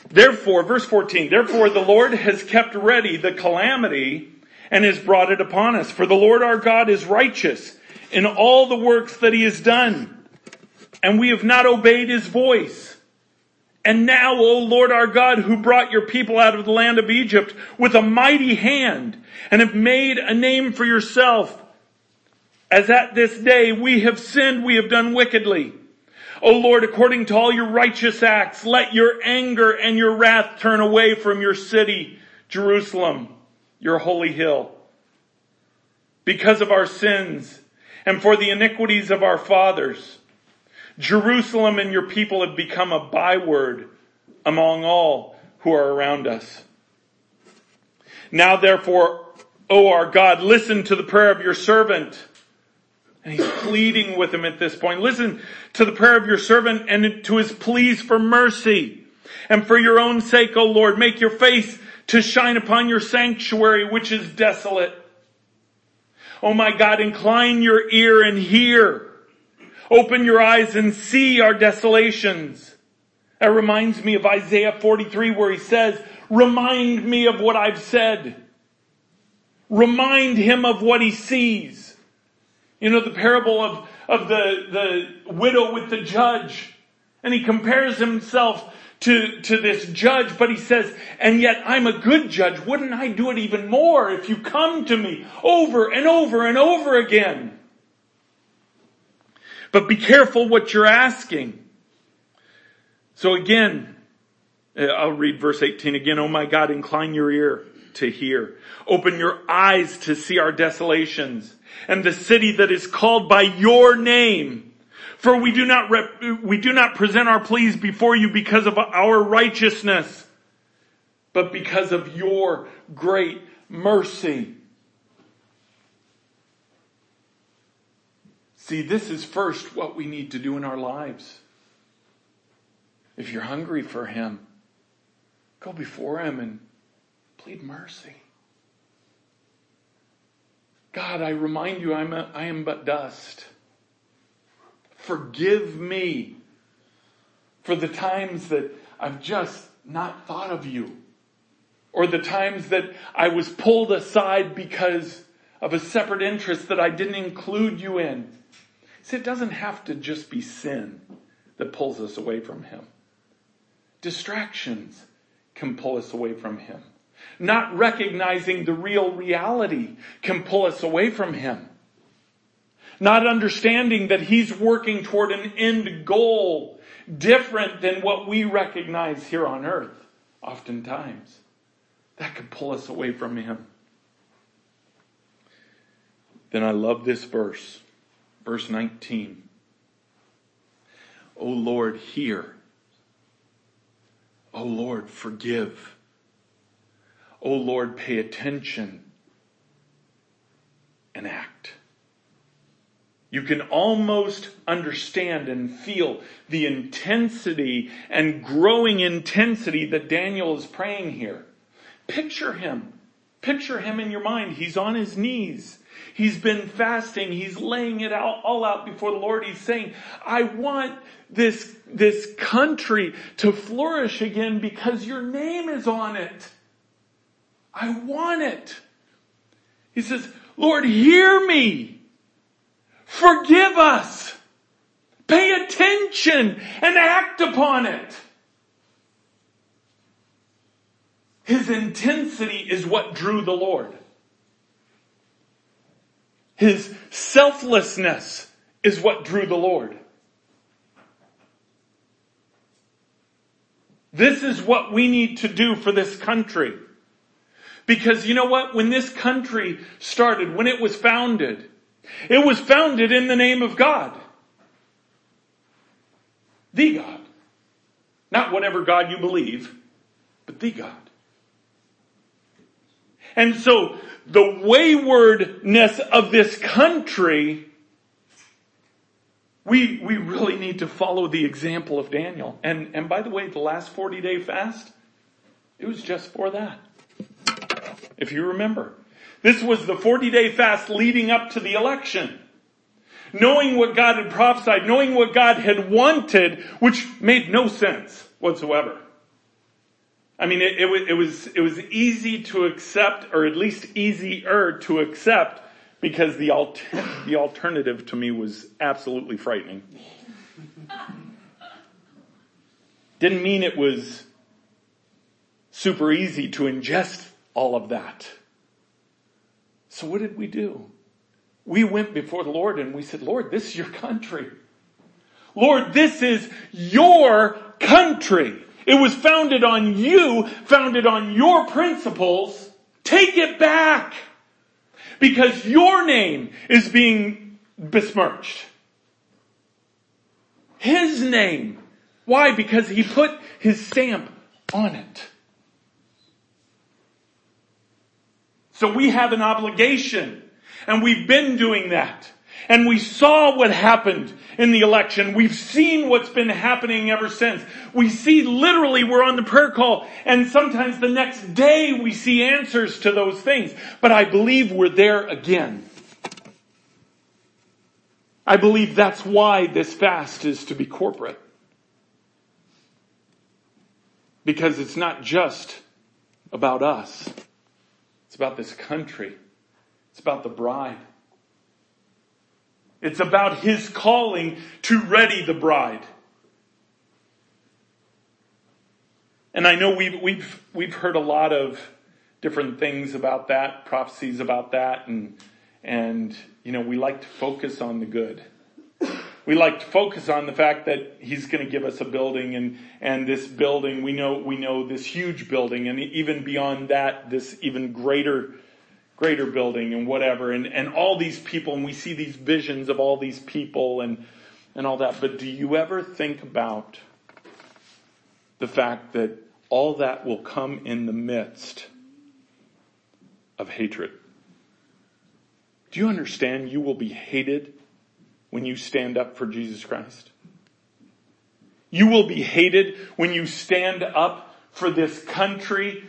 Therefore, verse 14, therefore the Lord has kept ready the calamity and has brought it upon us. For the Lord our God is righteous in all the works that he has done. And we have not obeyed his voice. And now, O Lord our God, who brought your people out of the land of Egypt with a mighty hand and have made a name for yourself, as at this day we have sinned, we have done wickedly. O Lord, according to all your righteous acts, let your anger and your wrath turn away from your city, Jerusalem, your holy hill. Because of our sins and for the iniquities of our fathers, Jerusalem and your people have become a byword among all who are around us. Now therefore, O our God, listen to the prayer of your servant and he's pleading with him at this point. Listen to the prayer of your servant and to his pleas for mercy. And for your own sake, O Lord, make your face to shine upon your sanctuary, which is desolate. Oh my God, incline your ear and hear. Open your eyes and see our desolations. That reminds me of Isaiah 43 where he says, remind me of what I've said. Remind him of what he sees. You know, the parable of, of the, the widow with the judge. And he compares himself to, to this judge, but he says, and yet I'm a good judge. Wouldn't I do it even more if you come to me over and over and over again? But be careful what you're asking. So again, uh, I'll read verse 18 again. Oh my God, incline your ear to hear. Open your eyes to see our desolations and the city that is called by your name. For we do not rep- we do not present our pleas before you because of our righteousness, but because of your great mercy. See, this is first what we need to do in our lives. If you're hungry for Him, go before Him and plead mercy. God, I remind you I'm a, I am but dust. Forgive me for the times that I've just not thought of you. Or the times that I was pulled aside because of a separate interest that I didn't include you in. It doesn't have to just be sin that pulls us away from Him. Distractions can pull us away from Him. Not recognizing the real reality can pull us away from Him. Not understanding that He's working toward an end goal different than what we recognize here on earth oftentimes. That could pull us away from Him. Then I love this verse, verse 19. O Lord, hear. O Lord, forgive. O Lord, pay attention and act. You can almost understand and feel the intensity and growing intensity that Daniel is praying here. Picture him. Picture him in your mind. He's on his knees. He's been fasting. He's laying it out, all out before the Lord. He's saying, I want this, this country to flourish again because your name is on it. I want it. He says, Lord, hear me. Forgive us. Pay attention and act upon it. His intensity is what drew the Lord. His selflessness is what drew the Lord. This is what we need to do for this country. Because you know what? When this country started, when it was founded, it was founded in the name of God. The God. Not whatever God you believe, but the God. And so the waywardness of this country, we, we really need to follow the example of Daniel. And, and by the way, the last 40 day fast, it was just for that if you remember. This was the 40 day fast leading up to the election. Knowing what God had prophesied, knowing what God had wanted, which made no sense whatsoever. I mean, it, it, it, was, it was easy to accept, or at least easier to accept, because the, alter, the alternative to me was absolutely frightening. Didn't mean it was super easy to ingest all of that. So what did we do? We went before the Lord and we said, Lord, this is your country. Lord, this is your country. It was founded on you, founded on your principles. Take it back. Because your name is being besmirched. His name. Why? Because he put his stamp on it. So we have an obligation. And we've been doing that. And we saw what happened in the election. We've seen what's been happening ever since. We see literally we're on the prayer call and sometimes the next day we see answers to those things. But I believe we're there again. I believe that's why this fast is to be corporate. Because it's not just about us It's about this country. It's about the bride. It's about his calling to ready the bride. And I know we've, we've, we've heard a lot of different things about that, prophecies about that, and, and, you know, we like to focus on the good. We like to focus on the fact that he's going to give us a building and, and this building, we know, we know this huge building and even beyond that, this even greater, greater building and whatever and, and all these people and we see these visions of all these people and, and all that. But do you ever think about the fact that all that will come in the midst of hatred? Do you understand you will be hated when you stand up for Jesus Christ. You will be hated when you stand up for this country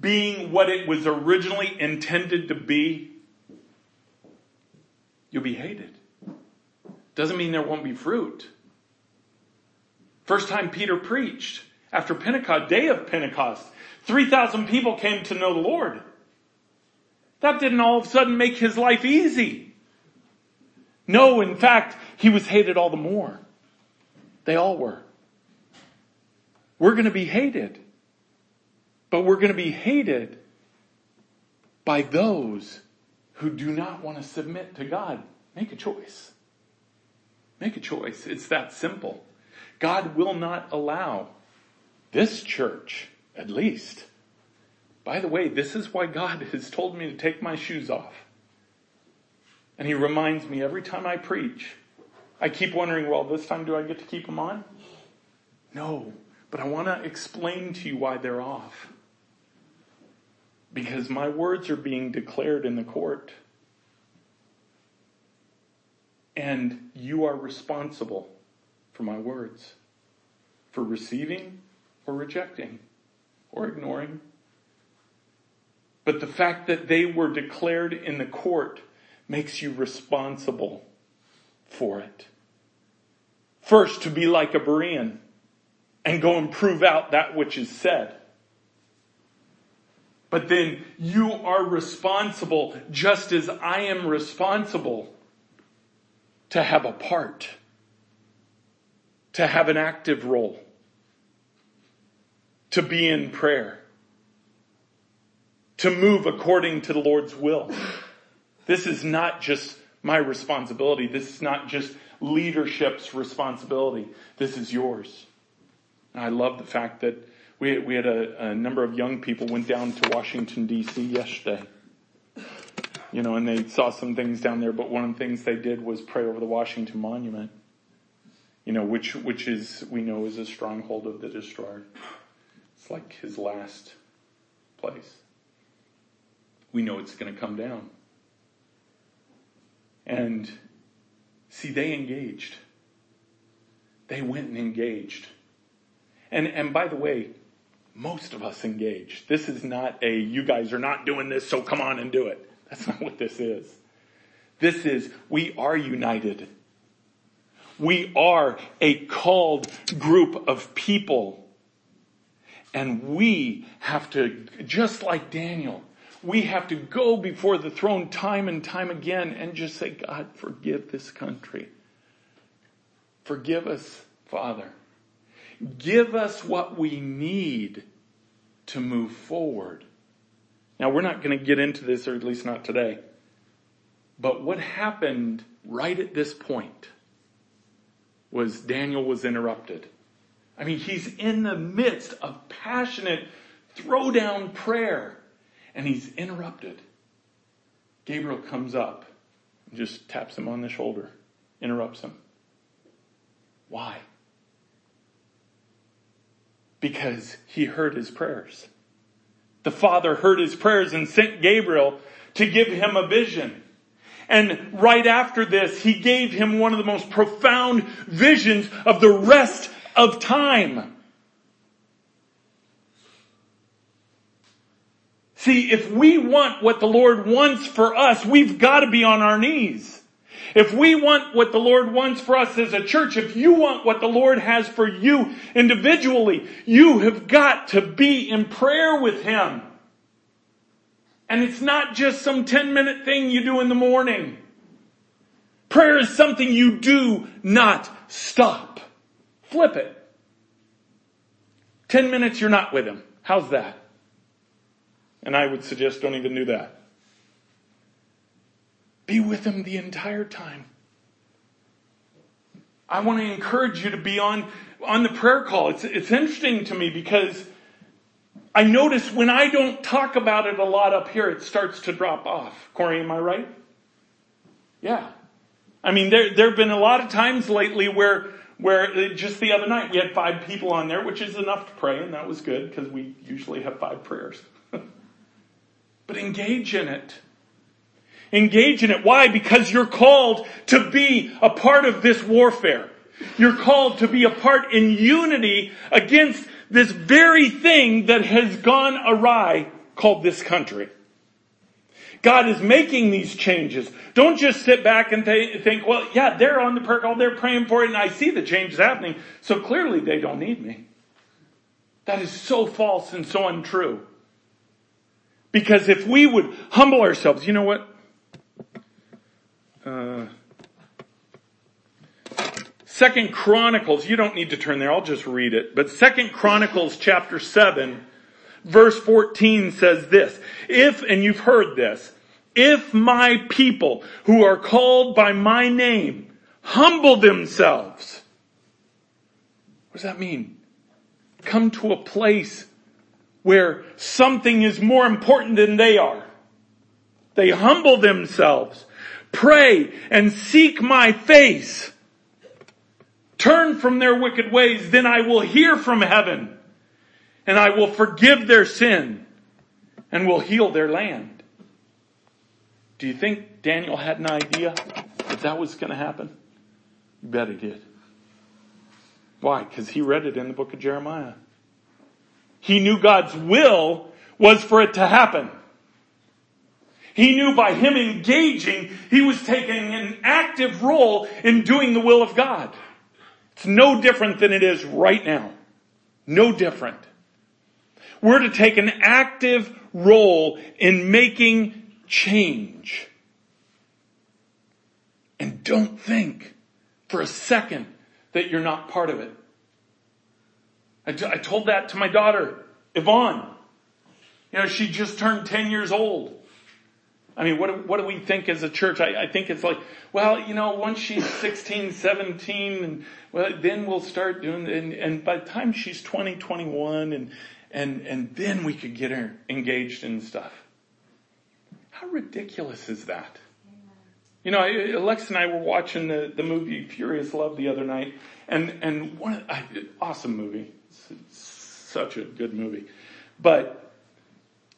being what it was originally intended to be. You'll be hated. Doesn't mean there won't be fruit. First time Peter preached after Pentecost, day of Pentecost, 3,000 people came to know the Lord. That didn't all of a sudden make his life easy. No, in fact, he was hated all the more. They all were. We're going to be hated. But we're going to be hated by those who do not want to submit to God. Make a choice. Make a choice. It's that simple. God will not allow this church At least. By the way, this is why God has told me to take my shoes off. And he reminds me every time I preach. I keep wondering, well, this time do I get to keep them on? No, but I want to explain to you why they're off. Because my words are being declared in the court. And you are responsible for my words, for receiving or rejecting or ignoring. But the fact that they were declared in the court makes you responsible for it. First, to be like a Berean and go and prove out that which is said. But then you are responsible just as I am responsible to have a part, to have an active role, to be in prayer, to move according to the Lord's will. This is not just my responsibility. This is not just leadership's responsibility. This is yours. And I love the fact that we, we had a, a number of young people went down to Washington DC yesterday. You know, and they saw some things down there, but one of the things they did was pray over the Washington Monument. You know, which, which is, we know is a stronghold of the destroyer. It's like his last place. We know it's going to come down. And see, they engaged. They went and engaged. And, and by the way, most of us engaged. This is not a, you guys are not doing this, so come on and do it. That's not what this is. This is, we are united. We are a called group of people. And we have to, just like Daniel, we have to go before the throne time and time again and just say, God, forgive this country. Forgive us, Father. Give us what we need to move forward. Now we're not going to get into this, or at least not today. But what happened right at this point was Daniel was interrupted. I mean, he's in the midst of passionate throwdown prayer and he's interrupted. Gabriel comes up and just taps him on the shoulder, interrupts him. Why? Because he heard his prayers. The Father heard his prayers and sent Gabriel to give him a vision. And right after this, he gave him one of the most profound visions of the rest of time. See, if we want what the Lord wants for us, we've got to be on our knees. If we want what the Lord wants for us as a church, if you want what the Lord has for you individually, you have got to be in prayer with Him. And it's not just some 10 minute thing you do in the morning. Prayer is something you do not stop. Flip it. 10 minutes you're not with Him. How's that? And I would suggest don't even do that. Be with him the entire time. I want to encourage you to be on, on the prayer call. It's, it's interesting to me because I notice when I don't talk about it a lot up here, it starts to drop off. Corey, am I right? Yeah. I mean, there, there have been a lot of times lately where, where just the other night we had five people on there, which is enough to pray, and that was good because we usually have five prayers but engage in it. Engage in it. Why? Because you're called to be a part of this warfare. You're called to be a part in unity against this very thing that has gone awry called this country. God is making these changes. Don't just sit back and th- think, well, yeah, they're on the prayer call, oh, they're praying for it, and I see the changes happening, so clearly they don't need me. That is so false and so untrue. Because if we would humble ourselves, you know what? Uh, Second Chronicles, you don't need to turn there, I'll just read it. But Second Chronicles chapter 7, verse 14 says this. If, and you've heard this, if my people who are called by my name humble themselves, what does that mean? Come to a place where something is more important than they are. They humble themselves, pray and seek my face. Turn from their wicked ways, then I will hear from heaven and I will forgive their sin and will heal their land. Do you think Daniel had an idea that that was going to happen? You bet he did. Why? Because he read it in the book of Jeremiah. He knew God's will was for it to happen. He knew by him engaging, he was taking an active role in doing the will of God. It's no different than it is right now. No different. We're to take an active role in making change. And don't think for a second that you're not part of it. I, t- I told that to my daughter, Yvonne. You know, she just turned 10 years old. I mean, what what do we think as a church? I, I think it's like, well, you know, once she's 16, 17, and well, then we'll start doing, and, and by the time she's 20, 21, and, and, and then we could get her engaged in stuff. How ridiculous is that? You know, Alex and I were watching the, the movie Furious Love the other night, and, and one, awesome movie. It's such a good movie. But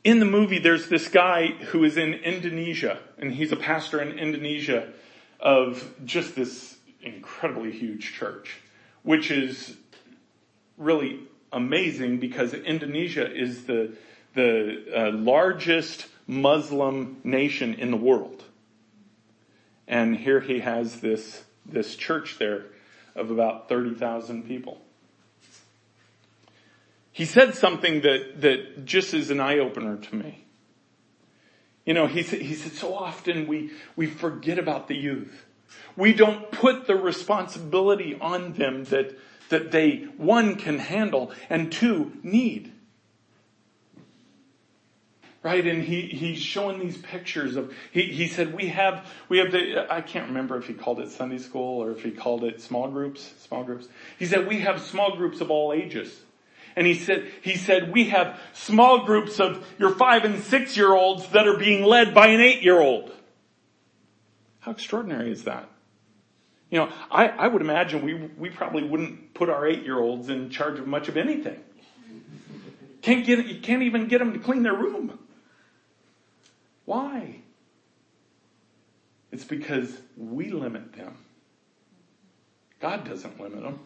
in the movie, there's this guy who is in Indonesia, and he's a pastor in Indonesia of just this incredibly huge church, which is really amazing because Indonesia is the, the uh, largest Muslim nation in the world. And here he has this, this church there of about 30,000 people. He said something that, that just is an eye opener to me. You know, he said, he said, so often we, we forget about the youth. We don't put the responsibility on them that, that they, one, can handle and two, need. Right? And he, he's showing these pictures of, he, he said, we have, we have the, I can't remember if he called it Sunday school or if he called it small groups, small groups. He said, we have small groups of all ages. And he said, he said, we have small groups of your five and six year olds that are being led by an eight year old. How extraordinary is that? You know, I, I would imagine we, we probably wouldn't put our eight year olds in charge of much of anything. Can't get, you can't even get them to clean their room. Why? It's because we limit them. God doesn't limit them.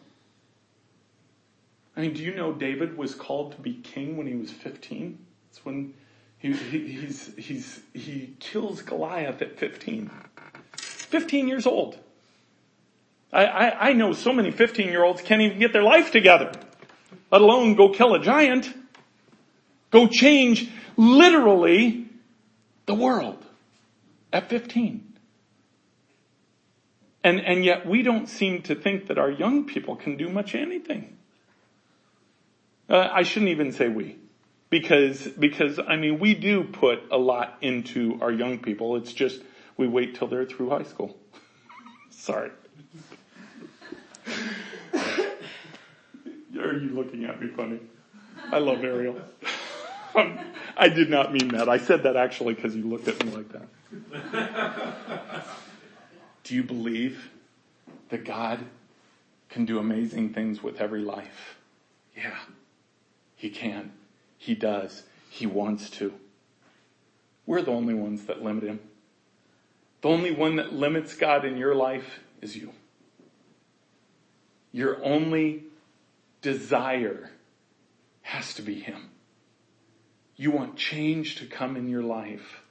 I mean, do you know David was called to be king when he was 15? It's when he, he, he's, he's, he kills Goliath at 15. 15 years old. I, I, I know so many 15 year olds can't even get their life together, let alone go kill a giant. Go change literally the world at 15. And, and yet we don't seem to think that our young people can do much anything. Uh, I shouldn't even say we. Because, because, I mean, we do put a lot into our young people. It's just, we wait till they're through high school. Sorry. Are you looking at me funny? I love Ariel. I did not mean that. I said that actually because you looked at me like that. Do you believe that God can do amazing things with every life? Yeah, He can. He does. He wants to. We're the only ones that limit Him. The only one that limits God in your life is you. Your only desire has to be Him. You want change to come in your life.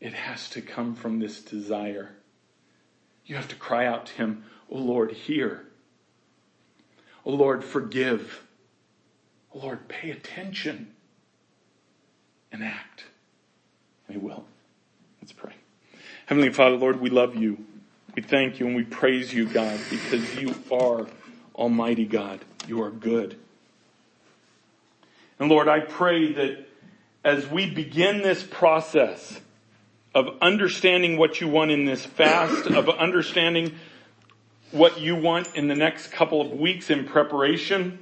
It has to come from this desire. You have to cry out to Him, Oh Lord, hear. Oh Lord, forgive. Lord, pay attention and act. And He will. Let's pray. Heavenly Father, Lord, we love you. We thank you and we praise you, God, because you are Almighty God. You are good. And Lord, I pray that as we begin this process of understanding what you want in this fast, of understanding what you want in the next couple of weeks in preparation,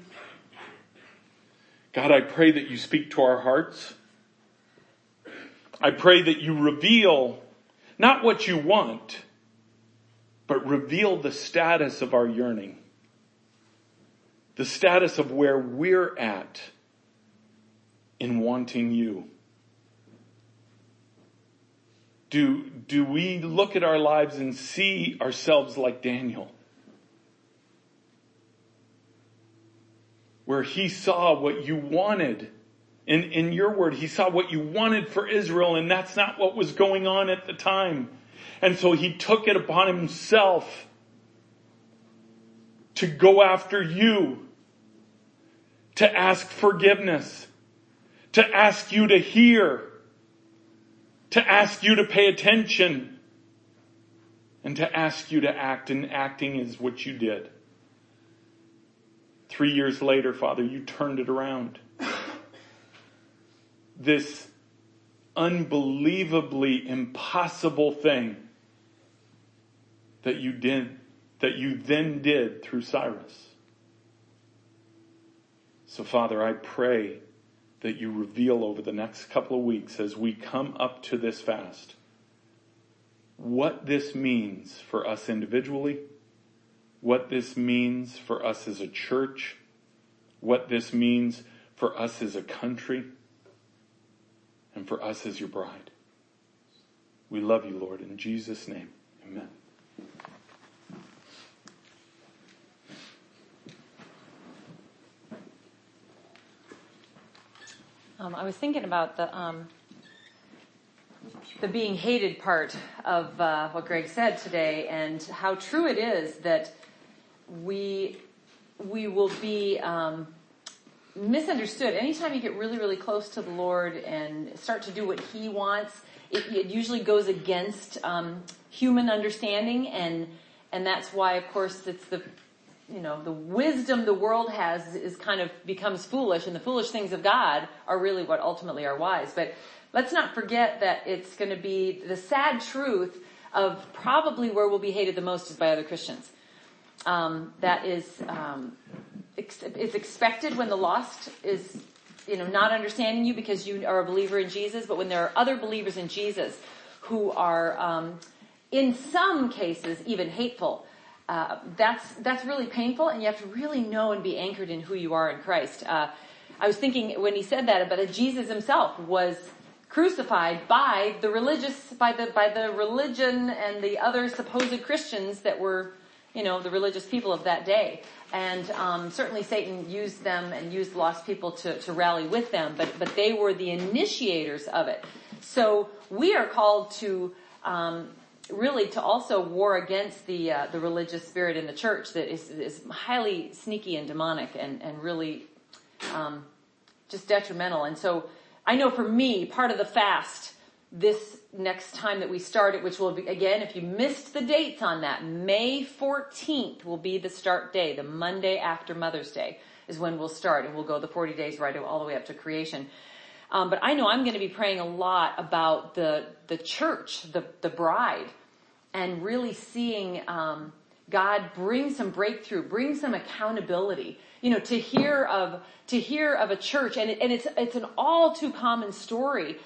God, I pray that you speak to our hearts. I pray that you reveal not what you want, but reveal the status of our yearning. The status of where we're at in wanting you. Do, do we look at our lives and see ourselves like Daniel? Where he saw what you wanted. In, in your word, he saw what you wanted for Israel and that's not what was going on at the time. And so he took it upon himself to go after you, to ask forgiveness, to ask you to hear, to ask you to pay attention and to ask you to act and acting is what you did. Three years later, Father, you turned it around. This unbelievably impossible thing that you did, that you then did through Cyrus. So Father, I pray that you reveal over the next couple of weeks as we come up to this fast what this means for us individually, what this means for us as a church, what this means for us as a country, and for us as your bride. We love you, Lord, in Jesus' name. Amen. Um, I was thinking about the um, the being hated part of uh, what Greg said today, and how true it is that we we will be um, misunderstood. Anytime you get really, really close to the Lord and start to do what He wants, it, it usually goes against um, human understanding, and and that's why, of course, it's the you know, the wisdom the world has is kind of becomes foolish and the foolish things of God are really what ultimately are wise. But let's not forget that it's going to be the sad truth of probably where we'll be hated the most is by other Christians. Um, that is, um, ex- it's expected when the lost is, you know, not understanding you because you are a believer in Jesus, but when there are other believers in Jesus who are, um, in some cases, even hateful, uh, that's that's really painful, and you have to really know and be anchored in who you are in Christ. Uh, I was thinking when he said that, that Jesus himself was crucified by the religious, by the by the religion and the other supposed Christians that were, you know, the religious people of that day. And um, certainly Satan used them and used lost people to, to rally with them, but but they were the initiators of it. So we are called to um, really to also war against the uh, the religious spirit in the church that is is highly sneaky and demonic and and really um, just detrimental. And so I know for me, part of the fast this next time that we start it, which will be again, if you missed the dates on that, May 14th will be the start day, the Monday after Mother's Day is when we'll start, and we'll go the 40 days right all the way up to creation. Um, but I know I'm going to be praying a lot about the the church, the the bride, and really seeing um, God bring some breakthrough, bring some accountability. You know, to hear of to hear of a church, and it, and it's it's an all too common story.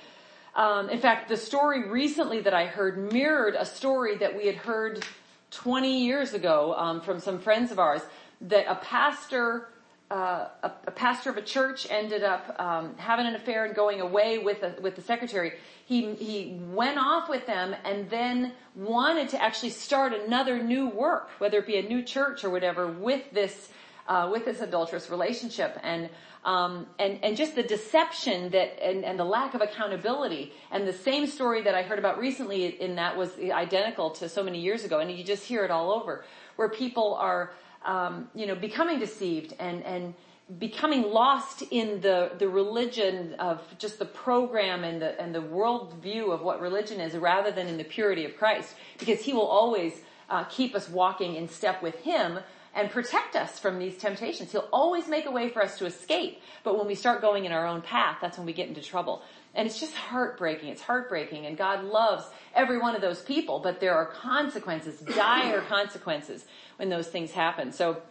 Um, in fact, the story recently that I heard mirrored a story that we had heard 20 years ago um, from some friends of ours. That a pastor uh, a, a, pastor of a church ended up um, having an affair and going away with a, with the secretary. He he went off with them and then wanted to actually start another new work, whether it be a new church or whatever, with this uh, with this adulterous relationship. And. Um, and and just the deception that and, and the lack of accountability. And the same story that I heard about recently in that was identical to so many years ago. And you just hear it all over where people are um, you know, becoming deceived and, and becoming lost in the, the religion of just the program and the, and the world view of what religion is rather than in the purity of Christ. Because he will always uh, keep us walking in step with him and protect us from these temptations. He'll always make a way for us to escape. But when we start going in our own path, that's when we get into trouble. And it's just heartbreaking. It's heartbreaking. And God loves every one of those people, but there are consequences, dire consequences when those things happen. So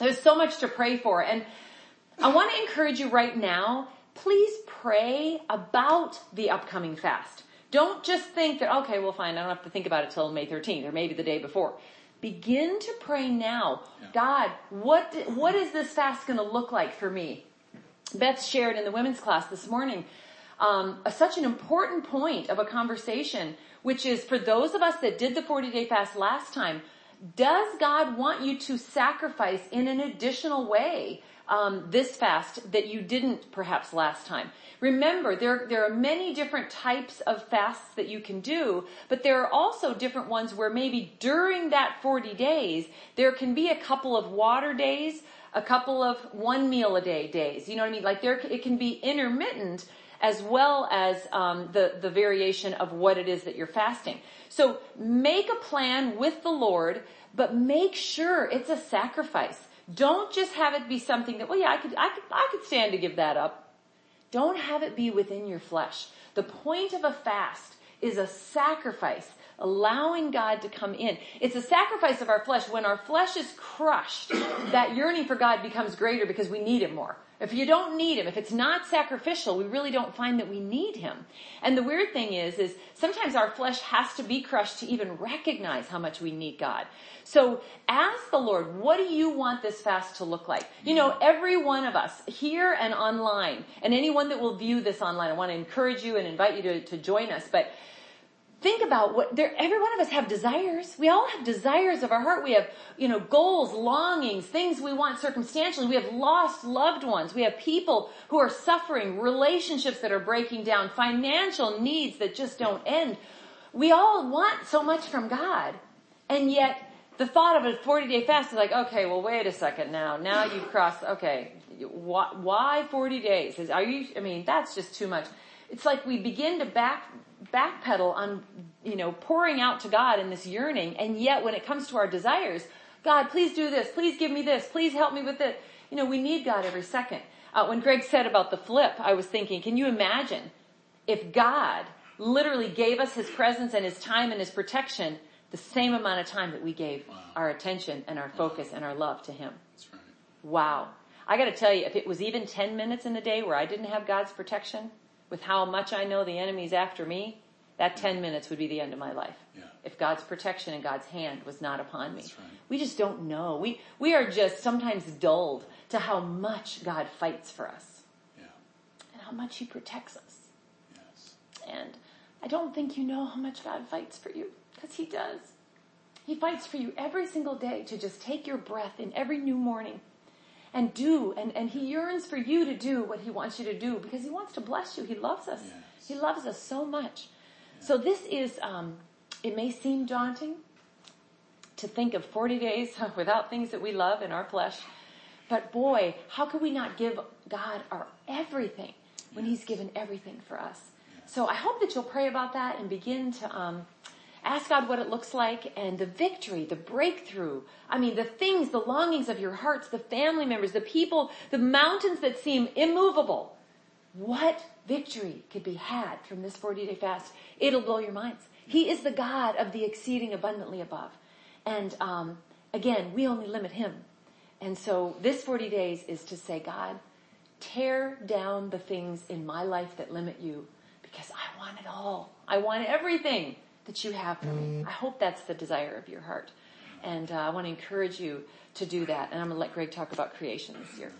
there's so much to pray for. And I want to encourage you right now, please pray about the upcoming fast. Don't just think that, okay, well fine, I don't have to think about it till May 13th or maybe the day before. Begin to pray now. Yeah. God, what, what is this fast going to look like for me? Beth shared in the women's class this morning um, a, such an important point of a conversation, which is for those of us that did the 40 day fast last time, does God want you to sacrifice in an additional way um, this fast that you didn't perhaps last time? Remember, there, there are many different types of fasts that you can do, but there are also different ones where maybe during that 40 days, there can be a couple of water days, a couple of one meal a day days. You know what I mean? Like there, it can be intermittent as well as um, the the variation of what it is that you're fasting. So make a plan with the Lord, but make sure it's a sacrifice. Don't just have it be something that well, yeah, I could I could I could stand to give that up. Don't have it be within your flesh. The point of a fast is a sacrifice, allowing God to come in. It's a sacrifice of our flesh. When our flesh is crushed, that yearning for God becomes greater because we need Him more. If you don't need Him, if it's not sacrificial, we really don't find that we need Him. And the weird thing is, is sometimes our flesh has to be crushed to even recognize how much we need God. So ask the Lord, what do you want this fast to look like? You know, every one of us here and online, and anyone that will view this online, I want to encourage you and invite you to, to join us, but think about what there every one of us have desires. We all have desires of our heart. We have you know goals longings things we want circumstantially. We have lost loved ones. We have people who are suffering relationships that are breaking down financial needs that just don't end. We all want so much from god. And yet the thought of a 40 day fast is like okay well wait a second now. Now you've crossed okay why, why 40 days? Are you i mean that's just too much. It's like we begin to back backpedal on, you know, pouring out to God in this yearning. And yet when it comes to our desires, God, please do this. Please give me this. Please help me with it. You know, we need God every second. Uh, when Greg said about the flip, I was thinking, can you imagine if God literally gave us his presence and his time and his protection the same amount of time that we gave Wow. our attention and our focus and our love to him? That's right. Wow. I gotta tell you, if it was even 10 minutes in a day where I didn't have God's protection, with how much I know the enemy's after me, that 10 minutes would be the end of my life. Yeah. If God's protection and God's hand was not upon me. Right. We just don't know. We, we are just sometimes dulled to how much God fights for us Yeah. and how much he protects us. Yes. And I don't think you know how much God fights for you, because He does. He fights for you every single day to just take your breath in every new morning and do, and, and He yearns for you to do what He wants you to do because He wants to bless you. He loves us. Yes. He loves us so much. So this is, um, it may seem daunting to think of 40 days without things that we love in our flesh. But boy, how could we not give God our everything when He's given everything for us? So I hope that you'll pray about that and begin to um, ask God what it looks like and the victory, the breakthrough. I mean, the things, the longings of your hearts, the family members, the people, the mountains that seem immovable. What victory could be had from this 40 day fast? It'll blow your minds. He is the God of the exceeding abundantly above. And um, again, we only limit Him. And so this 40 days is to say, God, tear down the things in my life that limit you because I want it all. I want everything that you have for me. I hope that's the desire of your heart. And uh, I want to encourage you to do that. And I'm going to let Greg talk about creation this year.